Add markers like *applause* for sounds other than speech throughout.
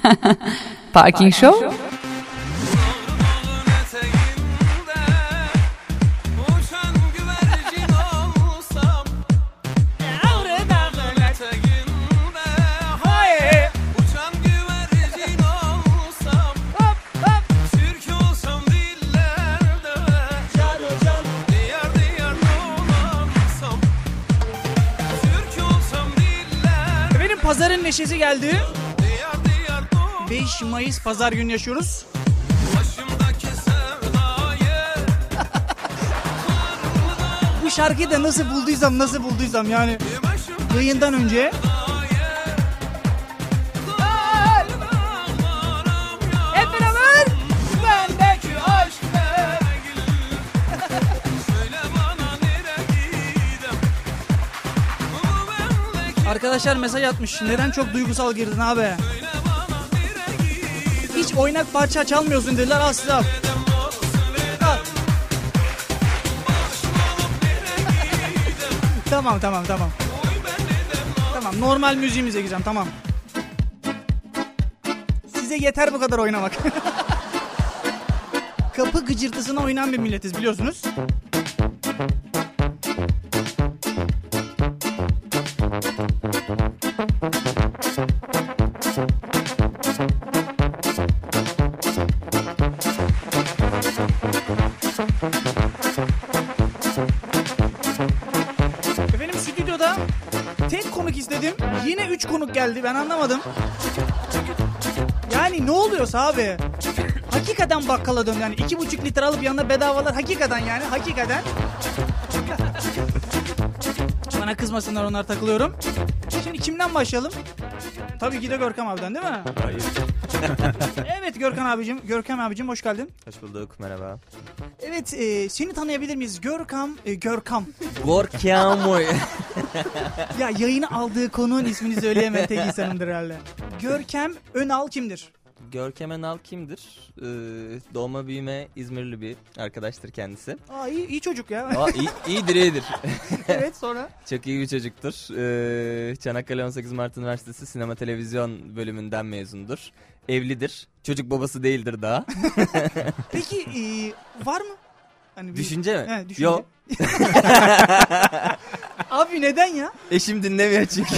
*laughs* Parking Show Uçan güvercin olsam Eteğinde Hayır Uçan güvercin olsam Türk olsam dillerde Diyar diyar dolansam Türk olsam dillerde Efendim pazarın neşesi geldi. Diyar diyar dolansam 5 Mayıs pazar günü yaşıyoruz. Bu şarkıyı da nasıl bulduysam nasıl bulduysam yani yayından önce. Arkadaşlar mesaj atmış. Neden çok duygusal girdin abi? Oynak parça çalmıyorsun dediler asla. *laughs* Tamam tamam tamam. Tamam normal müziğimize gireceğim tamam. Size yeter bu kadar oynamak. *laughs* Kapı gıcırtısına oynayan bir milletiz biliyorsunuz. Yine 3 konuk geldi ben anlamadım. Yani ne oluyorsa abi. Hakikaten bakkala dön yani. iki buçuk litre alıp yanına bedavalar hakikaten yani hakikaten. Bana kızmasınlar onlar takılıyorum. Şimdi kimden başlayalım? Tabii ki de Görkem abiden değil mi? Hayır. *laughs* Evet Görkem abicim. Görkem abicim hoş geldin. Hoş bulduk merhaba. Evet e, seni tanıyabilir miyiz? Görkem, e, Görkem. Gorkamoy. *laughs* Ya yayını aldığı konuğun ismini söyleyemeyen tek insanımdır herhalde. Görkem Önal kimdir? Görkem Enal kimdir? Ee, doğma büyüme İzmirli bir arkadaştır kendisi. Aa iyi, iyi çocuk ya. Aa, iyi, iyidir iyidir. *laughs* evet sonra. Çok iyi bir çocuktur. Ee, Çanakkale 18 Mart Üniversitesi Sinema Televizyon bölümünden mezundur. Evlidir. Çocuk babası değildir daha. *laughs* Peki e, var mı? Hani bir- Düşünce mi? He, düşünce. Yok. *laughs* Abi neden ya? Eşim dinlemiyor çünkü.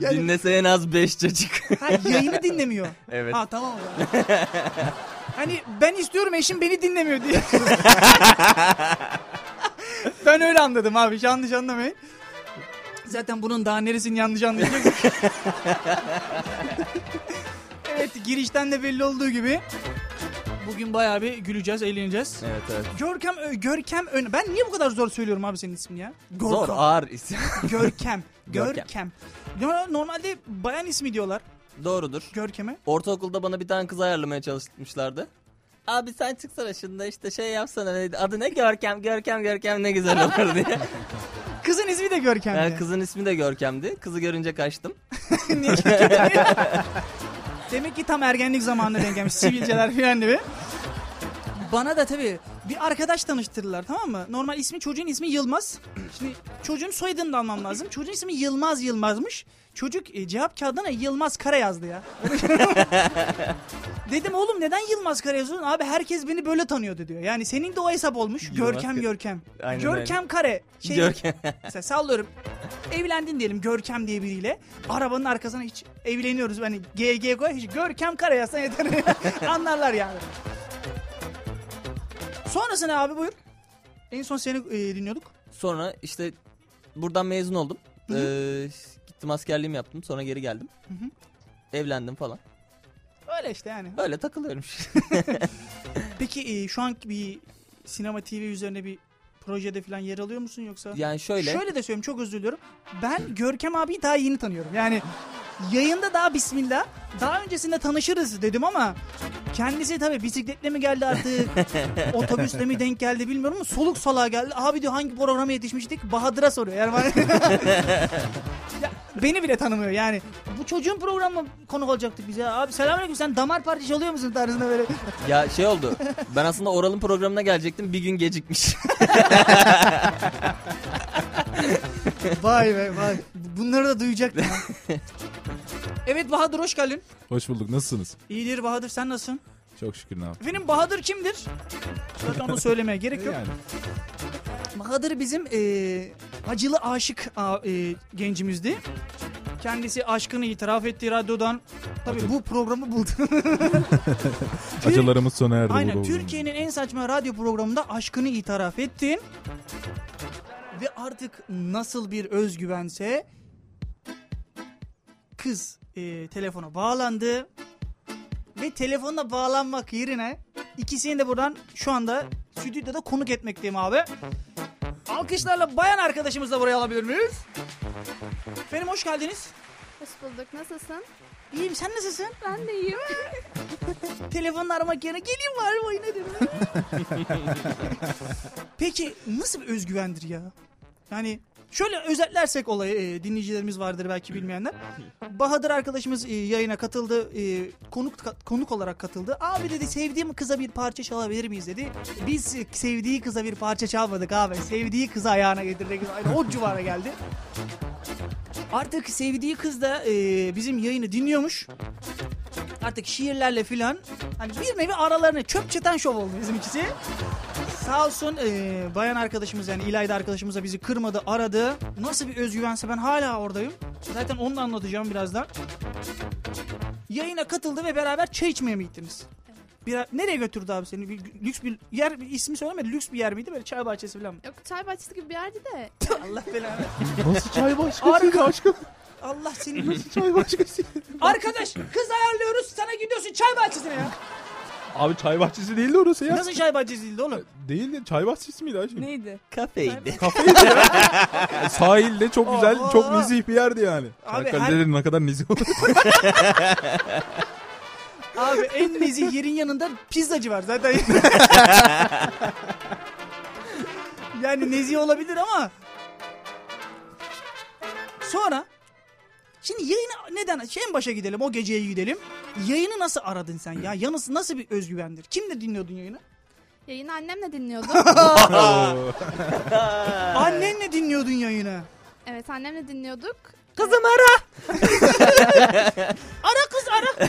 Yani- Dinlese en az 5 çocuk. Ha, yayını dinlemiyor. evet. Ha tamam o zaman. hani ben istiyorum eşim beni dinlemiyor diye. ben öyle anladım abi yanlış anlamayın. Zaten bunun daha neresini yanlış anlayacağız. *laughs* evet girişten de belli olduğu gibi bugün bayağı bir güleceğiz, eğleneceğiz. Evet evet. Görkem Ö- Görkem Ön. Ben niye bu kadar zor söylüyorum abi senin ismini ya? Zor Görkem. ağır isim. *laughs* Görkem. Görkem. Görkem. Ya Normalde bayan ismi diyorlar Doğrudur. Görkem'e. Ortaokulda bana bir tane kız ayarlamaya çalışmışlardı. Abi sen çıksana şunda işte şey yapsana neydi? adı ne Görkem Görkem Görkem ne güzel olur diye. *laughs* Kızın ismi de Görkem. Yani kızın ismi de Görkem'di. Kızı görünce kaçtım. *laughs* Niye Demek ki tam ergenlik zamanına denk gelmiş. Sivilceler falan gibi. Bana da tabii bir arkadaş tanıştırdılar tamam mı? Normal ismi çocuğun ismi Yılmaz. Şimdi çocuğun soyadını da almam lazım. Çocuğun ismi Yılmaz Yılmaz'mış. Çocuk e, cevap kağıdına Yılmaz Kara yazdı ya. *laughs* Dedim oğlum neden Yılmaz Kara yazıyorsun? Abi herkes beni böyle tanıyordu diyor. Yani senin de o hesap olmuş. Yılmaz Görkem Kara- Görkem. Aynen Görkem Kare. Şey, Görkem. *laughs* Mesela sallıyorum. Evlendin diyelim Görkem diye biriyle. Arabanın arkasına hiç evleniyoruz. Hani GG koy. Hiç Görkem Kara yazsan yeter. *laughs* Anlarlar yani. Sonrasında abi buyur. En son seni e, dinliyorduk. Sonra işte buradan mezun oldum. Ee, gittim askerliğimi yaptım. Sonra geri geldim. Hı hı. Evlendim falan. Öyle işte yani. Öyle takılıyorum. *laughs* Peki e, şu an bir sinema TV üzerine bir projede falan yer alıyor musun yoksa? yani şöyle. Şöyle de söyleyeyim çok özür diliyorum. Ben Görkem abiyi daha yeni tanıyorum. Yani yayında daha bismillah. Daha öncesinde tanışırız dedim ama kendisi tabii bisikletle mi geldi artık? *laughs* otobüsle mi denk geldi bilmiyorum ama soluk soluğa geldi. Abi diyor hangi programa yetişmiştik? Bahadır'a soruyor. Yani *laughs* beni bile tanımıyor yani. Bu çocuğun programı konuk olacaktık bize. Abi selamünaleyküm sen damar parti çalıyor musun tarzında böyle. Ya şey oldu. Ben aslında Oral'ın programına gelecektim. Bir gün gecikmiş. vay be vay. Bunları da duyacaktım. *laughs* evet Bahadır hoş geldin. Hoş bulduk. Nasılsınız? İyidir Bahadır sen nasılsın? Çok şükür ne yapayım. Efendim Bahadır kimdir? Zaten onu söylemeye gerek yok. Yani Bahadır bizim eee acılı aşık a- eee, gencimizdi. Kendisi aşkını itiraf etti radyodan. Tabii Acı- bu programı buldu. *laughs* acılarımız sona erdi. Aynen burada olduğumuz. Türkiye'nin en saçma radyo programında aşkını itiraf ettin. Ve artık nasıl bir özgüvense kız eee, telefona bağlandı. Ve telefonla bağlanmak yerine ikisini de buradan şu anda stüdyoda konuk etmekteyim abi. Alkışlarla bayan arkadaşımızı da buraya alabilir miyiz? Efendim hoş geldiniz. Hoş bulduk. Nasılsın? İyiyim sen nasılsın? Ben de iyiyim. *laughs* Telefonla aramak yerine geleyim var mı yine dedim. *laughs* Peki nasıl bir özgüvendir ya? Yani şöyle özetlersek olayı e, dinleyicilerimiz vardır belki bilmeyenler. Bahadır arkadaşımız e, yayına katıldı. e, konuk konuk olarak katıldı. Abi dedi sevdiğim kıza bir parça çalabilir miyiz dedi. Biz sevdiği kıza bir parça çalmadık abi. Sevdiği kızı ayağına getirdik. Aynı o civara geldi. Artık sevdiği kız da e, bizim yayını dinliyormuş. Artık şiirlerle filan hani bir nevi aralarına çöp çeten şov oldu bizim ikisi. Sağ olsun e, bayan arkadaşımız yani İlayda arkadaşımız da bizi kırmadı aradı. Nasıl bir özgüvense ben hala oradayım. Zaten onu da anlatacağım birazdan. Yayına katıldı ve beraber çay içmeye mi gittiniz? Bir, nereye götürdü abi seni? Bir, lüks bir yer ismi söylemedi. Lüks bir yer miydi? Böyle çay bahçesi falan mı? Yok çay bahçesi gibi bir yerdi de. *laughs* Allah belanı. Nasıl çay Harika. aşkım? Allah seni. Nasıl çay başkası? Arkadaş kız ayarlıyoruz sana gidiyorsun çay bahçesine ya. Abi çay bahçesi değildi orası ya. Nasıl çay bahçesi değildi oğlum? Değildi. Çay bahçesi miydi aşkım? Neydi? Kafeydi. Kafeydi ya. Sahilde çok güzel, Oho. çok nezih bir yerdi yani. Abi Çanakkale'de her- ne kadar nezih olur. *laughs* Abi en nezih yerin yanında pizzacı var zaten. *laughs* yani nezih olabilir ama. Sonra Şimdi yayını neden? Şey en başa gidelim o geceye gidelim. Yayını nasıl aradın sen ya? Yanısı nasıl bir özgüvendir? Kimle dinliyordun yayını? Yayını annemle dinliyordum. *laughs* Annenle dinliyordun yayını. evet annemle dinliyorduk. Kızım ara. *laughs* ara kız ara.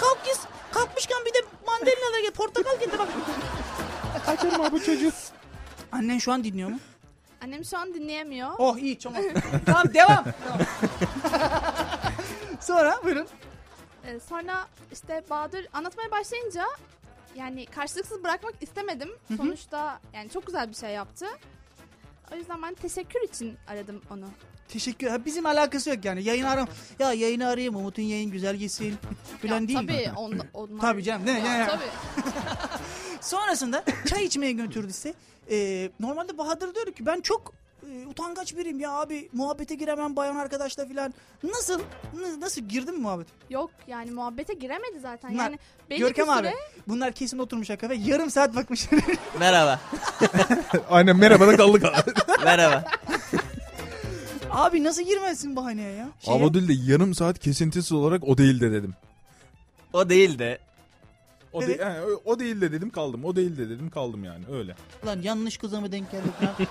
Kalk kız. Kalkmışken bir de mandalina da get, portakal getir bak. Kaçırma bu çocuğu. Annen şu an dinliyor mu? Annem şu an dinleyemiyor. Oh iyi tamam. tamam devam. Tamam. Sonra buyurun. Ee, sonra işte Bahadır anlatmaya başlayınca yani karşılıksız bırakmak istemedim. Sonuçta yani çok güzel bir şey yaptı. O yüzden ben teşekkür için aradım onu. Teşekkür ederim. Bizim alakası yok yani. Yayın aram. Ya yayını arayayım Umut'un yayın güzel gitsin. *laughs* Falan Ya, değil tabii mi? onda, onlar... *laughs* Tabii canım? Ya, Ya, ya. Tabii. *laughs* Sonrasında çay içmeye götürdü size. Ee, normalde Bahadır diyor ki ben çok e, utangaç biriyim ya abi muhabbete giremem bayan arkadaşla falan. Nasıl? N- nasıl girdin mi muhabbet? Yok yani muhabbete giremedi zaten. Bunlar- yani belli Görkem bir süre abi bunlar kesin oturmuş hakikaten yarım saat bakmış. Merhaba. Aynen merhaba da kaldık abi. Merhaba. Abi nasıl girmezsin bahaneye ya? Şeye- Abi o değil de yarım saat kesintisiz olarak o değil de dedim. O değil de O, Evet. de, yani, o- değil de dedim kaldım. O değil de dedim kaldım yani öyle. Lan yanlış kıza mı denk geldik lan? *laughs*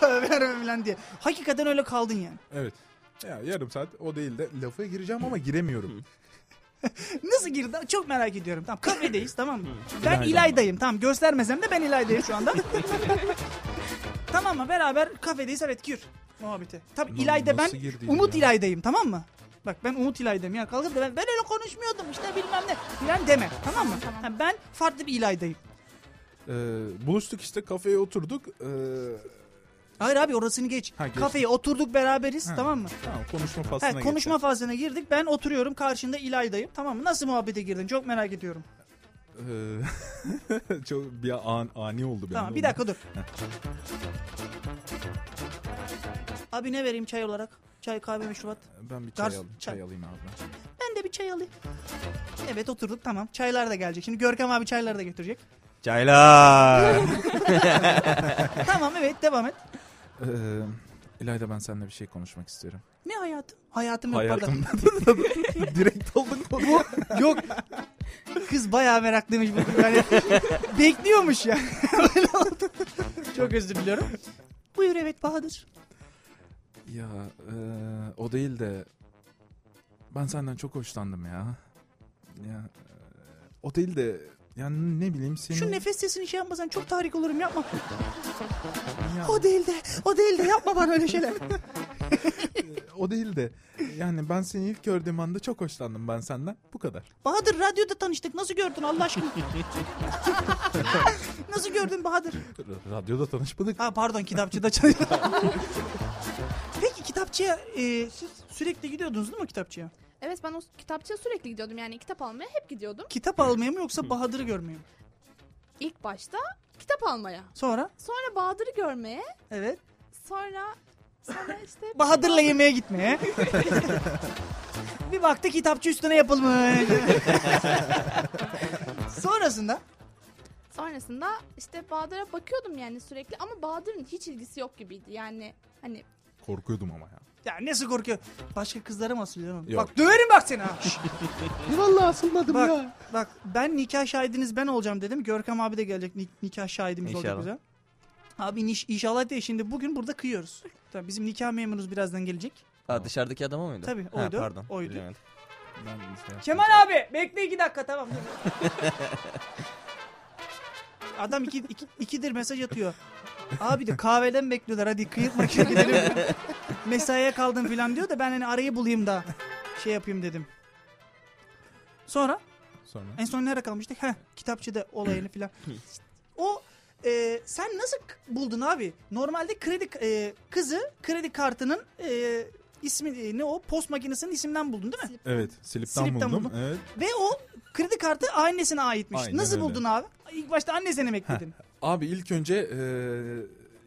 Tövbe lan diye. Hakikaten öyle kaldın yani. Evet. Ya yarım saat o değil de lafa gireceğim ama giremiyorum. *laughs* Nasıl girdi? Çok merak ediyorum. Tamam kafedeyiz tamam mı? Ben İlayda. İlayda'yım. Tamam göstermesem de ben İlayda'yım şu anda. *laughs* tamam mı? Beraber kafedeyiz evet gir muhabbete. Tabii İlayda ben Umut ya? İlayda'yım tamam mı? Bak ben Umut İlayda'yım ya kalkıp da ben, ben öyle konuşmuyordum işte bilmem ne filan deme tamam mı? Tamam. Ha, ben farklı bir İlayda'yım. Ee, buluştuk işte kafeye oturduk. Ee, Hayır abi orasını geç. Ha, geç. Kafeye oturduk beraberiz Ha. tamam mı? tamam konuşma faslına Ha, konuşma geçelim. faslına girdik. Ben oturuyorum karşında İlayda'yım tamam mı? Nasıl muhabbete girdin? Çok merak ediyorum. Ee, *laughs* çok bir an, ani oldu benim. Tamam bir dakika dur. Abi ne vereyim çay olarak? Çay kahve meşrubat. Ben bir çay, Gars- alayım, çay. çay alayım abi. Ben de bir çay alayım. Evet oturduk tamam. Çaylar da gelecek. Şimdi Görkem abi çayları da götürecek. çaylar. *laughs* *laughs* tamam evet devam et. Ee, İlayda ben seninle bir şey konuşmak istiyorum. Ne hayatım? Hayatım yok pardon. Hayatımda direkt oldun konu. Yok. Kız bayağı meraklıymış bu. Yani bekliyormuş ya. *laughs* Öyle oldu. Çok özür diliyorum. Buyur evet Bahadır. Ya e, o değil de ben senden çok hoşlandım ya. Ya e, o değil de yani ne bileyim seni... Şu nefes sesini şey yapmasan çok tahrik olurum yapma. Ya, O değil de o değil de yapma bana öyle şeyler. *laughs* o değil de yani ben seni ilk gördüğüm anda çok hoşlandım ben senden. Bu kadar. Bahadır radyoda tanıştık nasıl gördün Allah aşkına? *laughs* nasıl gördün Bahadır? Radyoda tanışmadık. Ha pardon kitapçıda çalışıyor. *laughs* Kitapçıya e, siz sürekli gidiyordunuz değil mi kitapçıya? Evet ben o kitapçıya sürekli gidiyordum. Yani kitap almaya hep gidiyordum. Kitap almaya mı yoksa Bahadır'ı görmeye mi? İlk başta kitap almaya. Sonra? Sonra Bahadır'ı görmeye. Evet. Sonra sonra işte *laughs* Bahadır'la yemeğe gitmeye. *laughs* bir baktı kitapçı üstüne yapılmış. *laughs* Sonrasında Sonrasında işte Bahadır'a bakıyordum yani sürekli ama Bahadır'ın hiç ilgisi yok gibiydi. Yani hani Korkuyordum ama ya. ya nasıl korkuyor? Başka kızlara mı asılıyor? oğlum? Yok. Bak döverim bak seni ha. *laughs* Vallahi asılmadım bak, bak ben nikah şahidiniz ben olacağım dedim. Görkem abi de gelecek ni- nikah şahidimiz olacak İnşallah. bize. Abi iş, inşallah diye şimdi bugün burada kıyıyoruz. Tabii bizim nikah memurumuz birazdan gelecek. Aa, dışarıdaki adam o muydu? Tabii, Ha, oydu, pardon. oydu. bilemedim. Ben şey yaptım. Kemal abi bekle iki dakika tamam. *laughs* Adam iki, iki, ikidir mesaj atıyor. Abi de kahveden bekliyorlar hadi kıyırtma gidelim. *laughs* Mesaiye kaldım falan diyor da ben hani arayı bulayım da şey yapayım dedim. Sonra Sonra en son nerede kalmıştık? Heh kitapçıda olayını falan. *laughs* O e, sen nasıl k- buldun abi? Normalde kredi e, kızı kredi kartının e, ismi e, ne o post makinesinin isminden buldun değil mi? evet slipten, Slipten buldum. buldum. Evet. Ve o kredi kartı annesine aitmiş. Aynen Nasıl öyle. buldun abi? İlk başta annesine mi ekledin? Abi ilk önce e,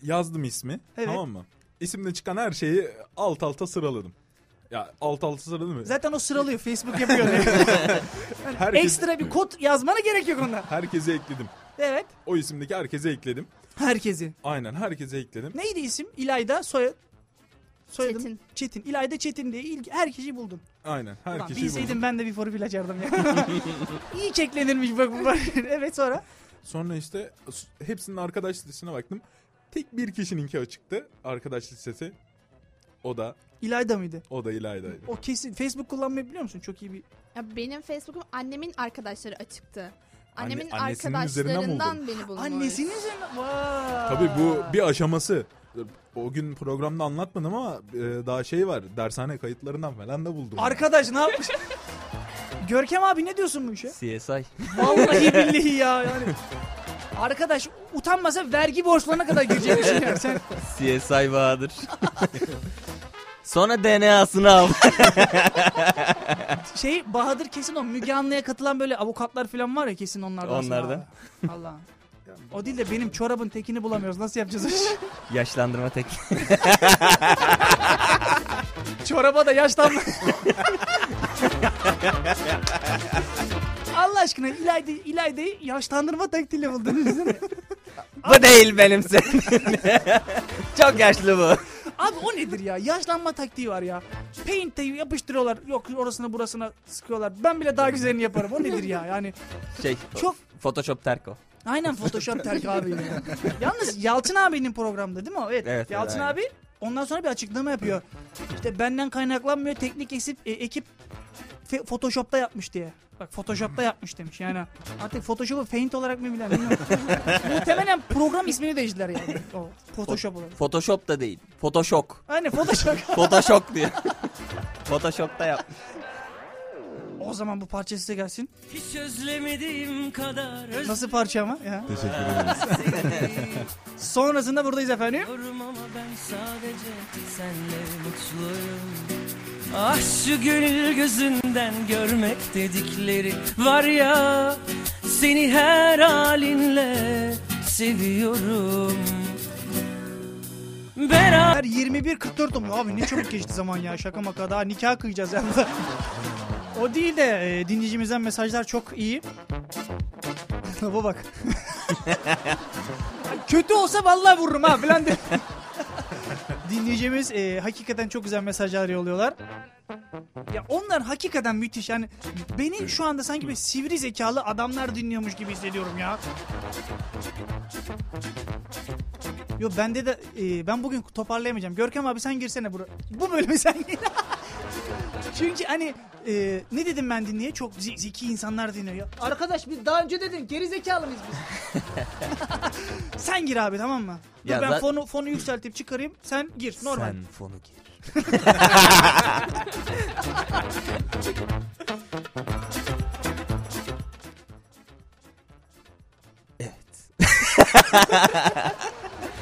yazdım ismi. Evet. Tamam mı? İsimde çıkan her şeyi alt alta sıraladım. Ya alt alta sıraladım mı? Zaten o sıralıyor. Facebook yapıyor. *laughs* Herkes, Ekstra bir kod yazmana gerek yok onda. herkese ekledim. Evet. O isimdeki herkese ekledim. Herkesi. Aynen herkese ekledim. Neydi isim? İlayda soyad. Soyadım. Çetin. Çetin. İlayda Çetin diye ilk herkesi buldun. Aynen Ulan herkese bilseydim buldum. ben de bir profil açardım ya. *laughs* İyi çeklenirmiş bak bu. *laughs* evet sonra. Sonra işte hepsinin arkadaş listesine baktım. Tek bir kişininki açıktı. Arkadaş listesi. O da İlayda mıydı? o da İlayda'ydı. O kesin. Facebook kullanmayı biliyor musun? Çok iyi bir. ya benim Facebook'um annemin arkadaşları açıktı. Annemin Anne- annesinin üzerinden arkadaşlarından beni bulmuş. Annesinin üzerine. Vay. Tabii bu bir aşaması. O gün programda anlatmadım ama e, daha şey var. Dershane kayıtlarından falan da buldum. Arkadaş ne yapmış? Görkem abi ne diyorsun bu işe? CSI. Vallahi *laughs* billahi ya yani. Arkadaş utanmasa vergi borçlarına kadar girecekmişsin ya sen. CSI Bahadır. *laughs* Sonra DNA'sını al. *laughs* Şey Bahadır kesin o Müge Anlı'ya katılan böyle avukatlar falan var ya kesin onlardan. Onlardan. Allah. O değil de benim çorabın tekini bulamıyoruz. Nasıl yapacağız? o işi? Yaşlandırma tek. Çoraba da yaşlanma. *laughs* Allah aşkına İlayda, İlayda'yı yaşlandırma taktiğiyle buldunuz *laughs* değil mi? bu değil benim senin. *laughs* Çok yaşlı bu. Abi o nedir ya? Yaşlanma taktiği var ya. Paint'te yapıştırıyorlar. Yok orasına burasına sıkıyorlar. Ben bile daha güzelini yaparım. O nedir ya? Yani Şey, Çok- Photoshop terko. aynen Photoshop terk abi. ya. Yalnız Yalçın abinin programda değil mi o? Evet. Evet, Yalçın evet, abi ondan sonra bir açıklama yapıyor. İşte benden kaynaklanmıyor teknik ekip, e, ekip Photoshop'ta yapmış diye. Bak Photoshop'ta yapmış demiş yani. Artık Photoshop'u Paint olarak mı bilen bilmiyorum. *laughs* Muhtemelen program ismini değiştiler yani. O Photoshop olarak. Photoshop da değil. Photoshop. Aynen Photoshop. *laughs* Photoshop diyor. Photoshop'ta yapmış. o zaman bu parça size gelsin. Hiç özlemediğim kadar Nasıl parça ama ya. Teşekkür ederiz. Sonrasında buradayız efendim. ama ben sadece senle mutluyum. Ah şu gönül gözünden görmek dedikleri var ya Seni her halinle seviyorum Beraber Her 21.44 oluyor abi ne çabuk geçti zaman ya şaka maka daha nikah kıyacağız yani. *laughs* o değil de e, dinleyicimizden mesajlar çok iyi. *laughs* Lafa bak. *laughs* Kötü olsa vallahi vururum ha falan de. Dinleyicimiz e, hakikaten çok güzel mesajlar yolluyorlar. Ya onlar hakikaten müthiş. Yani beni şu anda sanki bir sivri zekalı adamlar dinliyormuş gibi hissediyorum ya. Yo bende de e, ben bugün toparlayamayacağım. Görkem abi sen girsene buraya. Bu bölümü sen gir. *laughs* Çünkü hani e, ne dedim ben dinleye? Çok ze- zeki insanlar dinliyor. Ya, arkadaş biz daha önce dedin geri zekalı mıyız biz? *laughs* sen gir abi tamam mı? Dur Ya ben za- fonu fonu yükseltip çıkarayım. Sen gir normal. Sen fonu gir. Evet.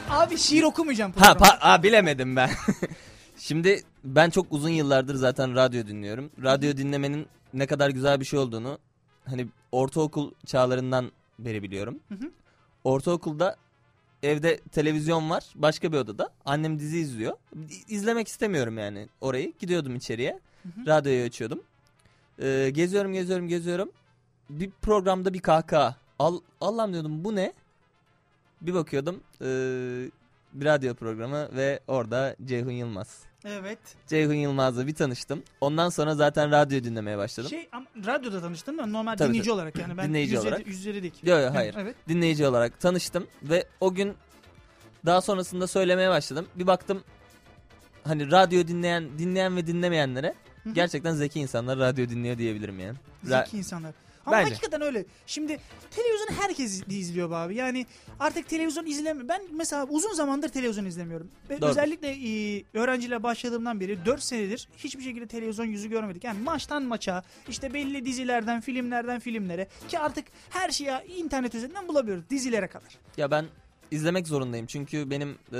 Abi şiir okumayacağım. Ha, programa. pa- ha bilemedim ben. *laughs* Şimdi ben çok uzun yıllardır zaten radyo dinliyorum. Radyo dinlemenin ne kadar güzel bir şey olduğunu hani ortaokul çağlarından beri biliyorum. Hı hı. Ortaokulda evde televizyon var başka bir odada. Annem dizi izliyor. İzlemek istemiyorum yani orayı. Gidiyordum içeriye. hı. Radyoyu açıyordum. Ee, geziyorum geziyorum geziyorum. Bir programda bir kahkaha. Al, Allah'ım diyordum bu ne? Bir bakıyordum. ee, bir radyo programı ve orada Ceyhun Yılmaz. Evet. Ceyhun Yılmaz'la bir tanıştım. Ondan sonra zaten radyo dinlemeye başladım. Şey ama radyoda tanıştın mı? Normal Tabii, dinleyici tabii. olarak yani. Ben Dinleyici olarak. yüzleri dik. Yok yok hayır. Evet. dinleyici olarak tanıştım ve o gün daha sonrasında söylemeye başladım. Bir baktım hani radyo dinleyen dinleyen ve dinlemeyenlere Hı hı. gerçekten zeki insanlar radyo dinliyor diyebilirim yani. Ra- Zeki insanlar. Ama Bence. hakikaten öyle. Şimdi televizyon herkes izliyor be abi. Yani artık televizyon izlemiyor. Ben mesela uzun zamandır televizyon izlemiyorum. Doğru. özellikle e, öğrenciyle başladığımdan beri 4 senedir hiçbir şekilde televizyon yüzü görmedik. Yani maçtan maça, işte belli dizilerden, filmlerden filmlere ki artık her şeyi internet üzerinden bulabiliyoruz dizilere kadar. Ya ben izlemek zorundayım çünkü benim e,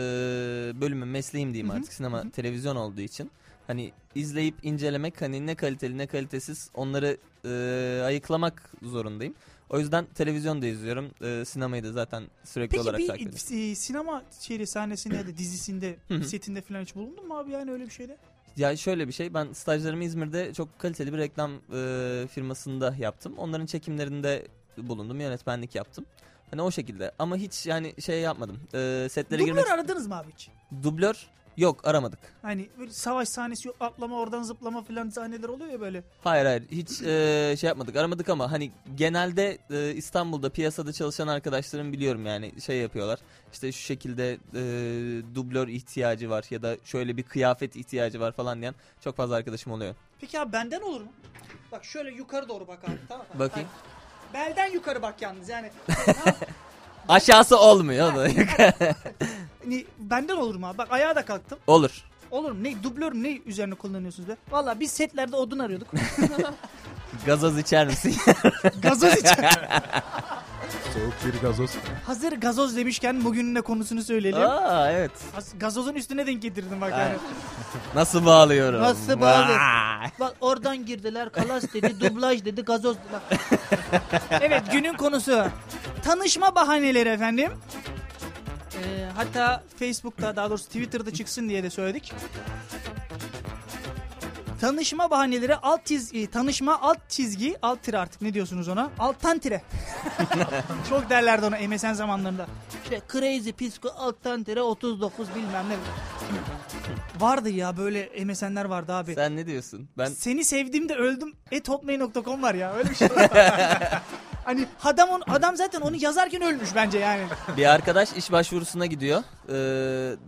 bölümüm mesleğim diyeyim Hı hı, artık sinema hı. televizyon olduğu için. Hani izleyip incelemek hani ne kaliteli ne kalitesiz onları e, ayıklamak zorundayım. O yüzden televizyon da izliyorum. E, sinemayı da zaten sürekli Peki olarak bir takip ediyorum. e, sinema şeyi sahnesinde ya da dizisinde, setinde falan hiç bulundun mu abi yani öyle bir şeyde? Ya şöyle bir şey ben stajlarımı İzmir'de çok kaliteli bir reklam e, firmasında yaptım. Onların çekimlerinde bulundum yönetmenlik yaptım. Hani o şekilde ama hiç yani şey yapmadım. E, setlere Dublör girmek aradınız mı abi hiç? dublör yok aramadık. Hani böyle savaş sahnesi yok atlama oradan zıplama falan sahneler oluyor ya böyle. Hayır hayır hiç e, şey yapmadık aramadık ama hani genelde e, İstanbul'da piyasada çalışan arkadaşlarım biliyorum yani şey yapıyorlar. İşte şu şekilde e, dublör ihtiyacı var ya da şöyle bir kıyafet ihtiyacı var falan diyen çok fazla arkadaşım oluyor. Peki abi benden olur mu? Bak şöyle yukarı doğru bak abi tamam mı? Bakayım. Belden yukarı bak yalnız yani. *laughs* Aşağısı olmuyor da. *laughs* hani benden olur mu abi? Bak ayağa da kalktım. Olur. Olur mu? Ne dublör mü? Ne üzerine kullanıyorsunuz be? Valla biz setlerde odun arıyorduk. *laughs* Gazoz içer misin? *laughs* gazoz için. Soğuk bir gazoz. Hazır gazoz demişken bugünün de konusunu söyleyelim. Aa evet. Az- Gazozun üstüne denk getirdim bak yani. Nasıl bağlıyorum? Nasıl bağlı? Bak oradan girdiler kalas dedi dublaj dedi gazoz bak. evet günün konusu tanışma bahaneleri efendim. Ee, hatta Facebook'ta daha doğrusu Twitter'da çıksın diye de söyledik. Tanışma bahaneleri alt çizgi, tanışma alt çizgi, alt tire artık ne diyorsunuz ona? Alttan tire. *laughs* Çok derlerdi ona MSN zamanlarında. İşte crazy psiko alttan tire 39 bilmem ne. Vardı ya böyle MSN'ler vardı abi. Sen ne diyorsun? Ben Seni sevdiğimde öldüm ethotmail.com var ya öyle bir şey. *laughs* hani adam, on, adam zaten onu yazarken ölmüş bence yani. bir arkadaş iş başvurusuna gidiyor. Ee,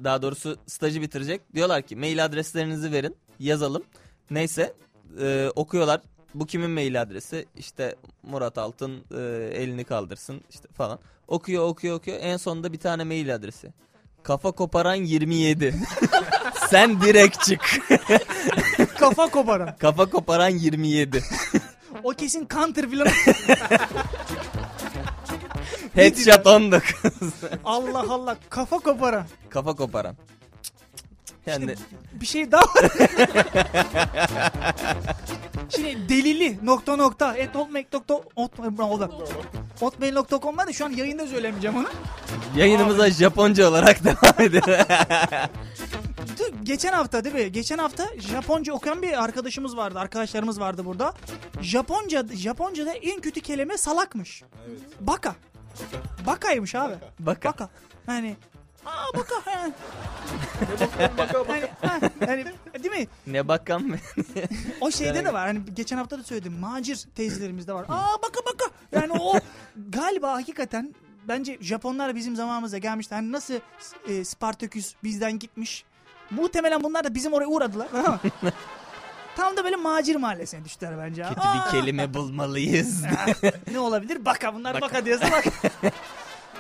daha doğrusu stajı bitirecek. Diyorlar ki mail adreslerinizi verin. Yazalım. Neyse e, okuyorlar. Bu kimin mail adresi? İşte Murat Altın e, elini kaldırsın işte falan. Okuyor okuyor okuyor. En sonunda bir tane mail adresi. Kafa koparan 27. *laughs* Sen direkt çık. Kafa koparan. Kafa koparan 27. O kesin counter filan. *laughs* Headshot 19. Allah Allah kafa koparan. Kafa koparan. Yani Bir şey daha var. Şimdi delili nokta nokta hotmail.com var da şu an yayında söylemeyeceğim onu. yayınımıza Japonca olarak *laughs* devam edelim. Geçen hafta değil mi? Geçen hafta Japonca okuyan bir arkadaşımız vardı. Arkadaşlarımız vardı burada. Japonca Japonca'da en kötü kelime salakmış. Baka. Bakaymış abi. Baka. Baka. Yani Aa baka. yani, yani, değil mi? Ne bakan mı? O şeyde de var. Hani geçen hafta da söyledim. Macir teyzelerimizde var. Aa baka baka. Yani o galiba hakikaten bence Japonlar bizim zamanımızda gelmişti. Hani nasıl e, Spartaküs bizden gitmiş. Muhtemelen bunlar da bizim oraya uğradılar. *laughs* Tam da böyle macir mahallesine düştüler bence. Kötü Aa, bir kelime bulmalıyız. *laughs* Ne olabilir? Baka bunlar baka, Baka. diyorsa bak.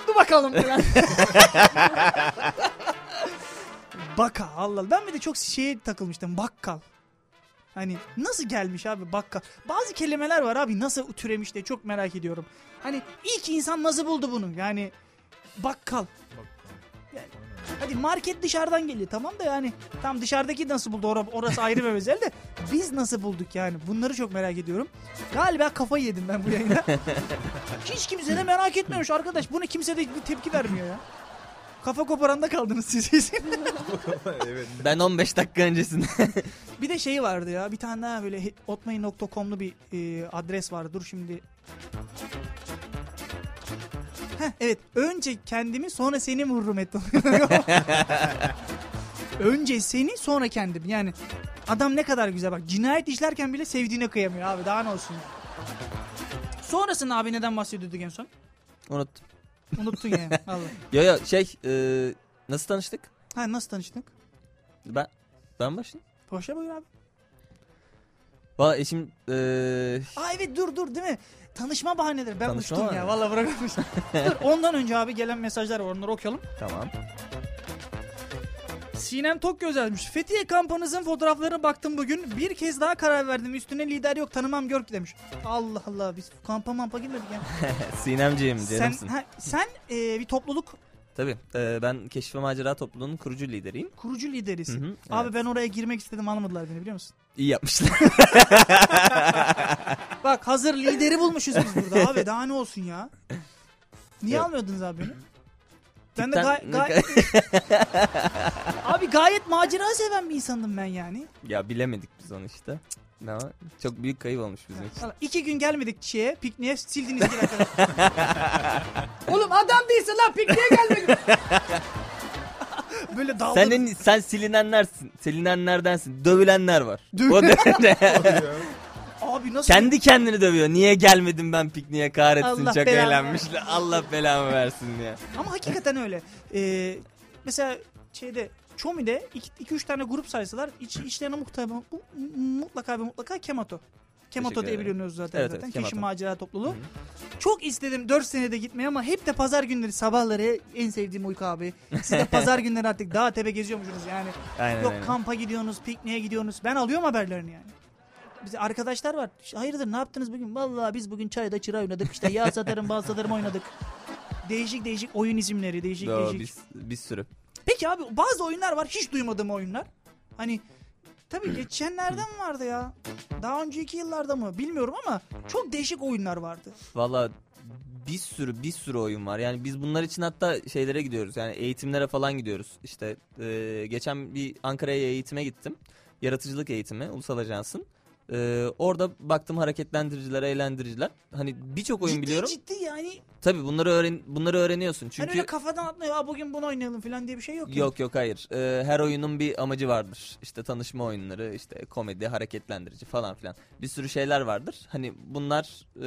Dur bakalım falan. *laughs* baka Allah. Ben bir de çok şeye takılmıştım. Bakkal. Hani nasıl gelmiş abi bakkal? Bazı kelimeler var abi nasıl türemiş diye çok merak ediyorum. Hani ilk insan nasıl buldu bunu? Yani bakkal. Yani, hadi market dışarıdan geliyor tamam da yani tam dışarıdaki nasıl buldu Ora- orası ayrı bir mesele de *laughs* biz nasıl bulduk yani bunları çok merak ediyorum. Galiba kafayı yedim ben bu yayında. *laughs* Hiç kimse de merak etmemiş arkadaş. Bunu kimse de bir tepki vermiyor ya. Kafa koparanda kaldınız siz. *laughs* evet. ben 15 dakika öncesinde. bir de şey vardı ya. Bir tane daha böyle hotmail.com'lu bir e, adres vardı. Dur şimdi. Heh, evet. Önce kendimi sonra seni vururum et. *laughs* Önce seni sonra kendim. Yani adam ne kadar güzel bak. Cinayet işlerken bile sevdiğine kıyamıyor abi. Daha ne olsun. Sonrasında abi neden bahsediyorduk en son? Unuttum. Unuttun yani. *laughs* Allah. Yo yo şey e, nasıl tanıştık? Ha nasıl tanıştık? Ben ben başlayayım. Boşa buyur abi. Valla eşim e, Aa evet dur dur değil mi? Tanışma bahaneleri. Ben Tanışma uçtum ya. bahaneleri. Vallahi bırakmış. *laughs* dur ondan önce abi gelen mesajlar var. Onları okuyalım. tamam. Sinem Tokyo yazmış. Fethiye kampınızın fotoğraflarına baktım bugün. Bir kez daha karar verdim. Üstüne lider yok tanımam gör ki demiş. Allah Allah biz kampa mampa gitmedik ya. *laughs* Sinemciğim sen canımsın. ha, sen e, bir topluluk Tabii e, ben Keşif ve Macera topluluğunun kurucu lideriyim. kurucu liderisin. Hı hı, Abi evet. ben oraya girmek istedim almadılar beni biliyor musun? İyi yapmışlar. *laughs* Bak hazır lideri bulmuşuz biz burada abi daha ne olsun ya. Niye Yok. almıyordunuz abi beni? Ben de gay- gay- abi gayet macera seven bir insandım ben yani. ya bilemedik biz onu işte. Ama çok büyük kayıp olmuş bizim için. Valla iki gün gelmedik şeye pikniğe sildiniz geri arkadaşlar. *laughs* Oğlum adam değilsin lan pikniğe gelmedik. Böyle dalga. Sen, en- sen silinenlersin. Silinenlerdensin. Dövülenler var. Dö- o dönemde *laughs* Abi nasıl? kendi kendini dövüyor. Niye gelmedim ben pikniğe kahretsin Allah çok eğlenmişler. Allah belamı versin ya. Ama hakikaten öyle. Ee, mesela şeyde Çomi'de 2-3 tane grup saysalar iç, içlerine mutlaka, mutlaka ve mutlaka Kemato. Kemato diye biliyorsunuz zaten. Evet, zaten. evet. Macera Topluluğu. Hı. Çok istedim 4 senede gitmeyi ama hep de pazar günleri sabahları en sevdiğim uyku abi. Siz de pazar *laughs* günleri artık dağ tepe geziyormuşsunuz yani. Aynen Yok aynen. kampa gidiyorsunuz, pikniğe gidiyorsunuz. Ben alıyorum haberlerini yani. Bize arkadaşlar var. Hayırdır ne yaptınız bugün? Vallahi biz bugün çayda çıra oynadık. İşte yağ satarım, bal satarım oynadık. Değişik değişik oyun isimleri, değişik Yo, değişik. bir, bir sürü. Peki abi bazı oyunlar var hiç duymadığım oyunlar. Hani tabii geçenlerden vardı ya. Daha önceki yıllarda mı bilmiyorum ama çok değişik oyunlar vardı. Valla bir sürü bir sürü oyun var. Yani biz bunlar için hatta şeylere gidiyoruz. Yani eğitimlere falan gidiyoruz. İşte e, geçen bir Ankara'ya eğitime gittim. Yaratıcılık eğitimi Ulusal Ajans'ın. E, orada baktım hareketlendiriciler, eğlendiriciler. Hani birçok oyun ciddi biliyorum. ciddi yani. Tabii bunları öğren bunları öğreniyorsun. Hani Çünkü öyle kafadan atlıyor. Aa, bugün bunu oynayalım falan diye bir şey yok. yani. Yok yok hayır. Ee, her oyunun bir amacı vardır. İşte tanışma oyunları, işte komedi, hareketlendirici falan filan. Bir sürü şeyler vardır. Hani bunlar e,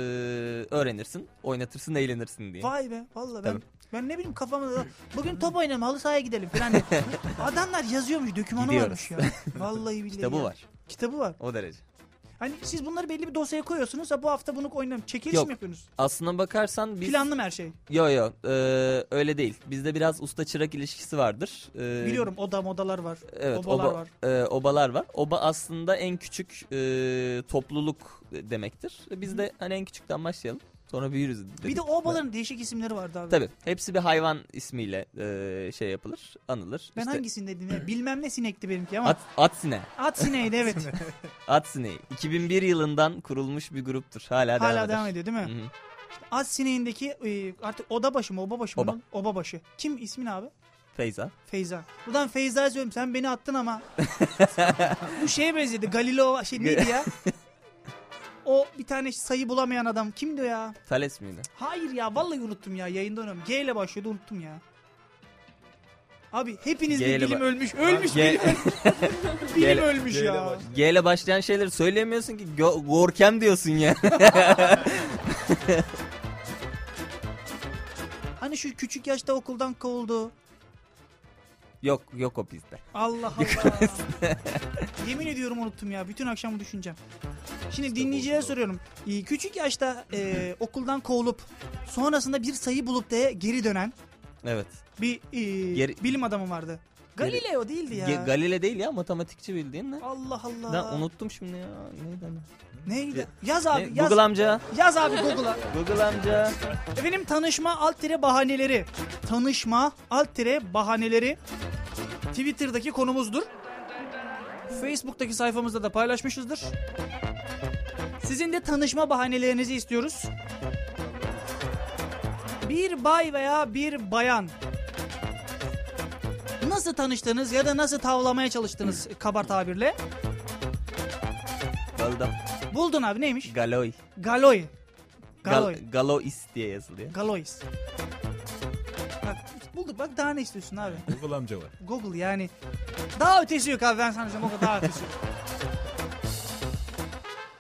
öğrenirsin, oynatırsın, eğlenirsin diye. Vay be valla ben Tabii. ben ne bileyim kafamda bugün top oynayalım halı sahaya gidelim falan. *laughs* Adamlar yazıyormuş dökümanı Gidiyoruz. varmış ya. Vallahi billahi. Kitabı ya. var. Kitabı var. O derece. Hani siz bunları belli bir dosyaya koyuyorsunuz. Ha bu hafta bunu oynayalım. Çekiliş Yok. mi yapıyorsunuz? Aslına bakarsan biz... Planlı mı her şey? Yo yo e, öyle değil. Bizde biraz usta çırak ilişkisi vardır. E, Biliyorum oda modalar var. Evet, obalar oba, var. e, obalar var. Oba aslında en küçük e, topluluk demektir. Biz de hani en küçükten başlayalım. Sonra büyürüz. Bir dedik. de o obaların değişik isimleri vardı abi. Tabii. Hepsi bir hayvan ismiyle e, şey yapılır, anılır. Ben İşte hangisindeydim ya? *clears throat* Bilmem ne sinekti benimki ama. At, at sine. At sineğiydi evet. *laughs* At sineği. 2001 yılından kurulmuş bir gruptur. Hala, Hala devam, devam eder. ediyor değil mi? Hı hı. At sineğindeki e, artık oda başı mı oba başı mı? Oba. lan? Oba başı. Kim ismin abi? Feyza. Feyza. Buradan Feyza'ya söylüyorum sen beni attın ama. *laughs* Bu şeye benzedi. Galileo şey neydi ya? *laughs* O bir tane sayı bulamayan adam kimdi o ya? Thales miydi? Hayır ya vallahi unuttum ya yayında oynuyorum. G ile başlıyordu unuttum ya. Abi hepiniz G bir ile bilim ba- ölmüş. Ölmüş G- bilim. *laughs* bilim G- ölmüş G ya. G ile başlayan şeyleri söyleyemiyorsun ki. Gö- Gorkem diyorsun ya. *laughs* *laughs* Hani şu küçük yaşta okuldan kovuldu. Yok yok o bizde. Allah Allah. *laughs* Yemin ediyorum unuttum ya. Bütün akşam düşüneceğim. Şimdi dinleyicilere soruyorum. Ee, Küçük yaşta e, okuldan kovulup sonrasında bir sayı bulup da geri dönen Evet. bir e, Geri- bilim adamı vardı. Galileo değildi ya. Ge- Galile değil ya matematikçi bildiğin ne? Allah Allah. Ben unuttum şimdi ya. Neydi? Neydi? Yaz abi. Ne? Yaz, Google amca. yaz abi Google'a. *laughs* Google amca. Efendim tanışma alt tire bahaneleri. Tanışma alt tire bahaneleri Twitter'daki konumuzdur. Facebook'taki sayfamızda da paylaşmışızdır. Sizin de tanışma bahanelerinizi istiyoruz. Bir bay veya bir bayan nasıl tanıştınız ya da nasıl tavlamaya çalıştınız kaba tabirle? Buldum. Buldun abi neymiş? Galoy. Galoy. Galoy. Gal- Galois diye yazılıyor. Galois. Bak bulduk bak daha ne istiyorsun abi? Google amca var. Google yani. Daha ötesi yok abi ben sana söyleyeyim o kadar daha ötesi yok.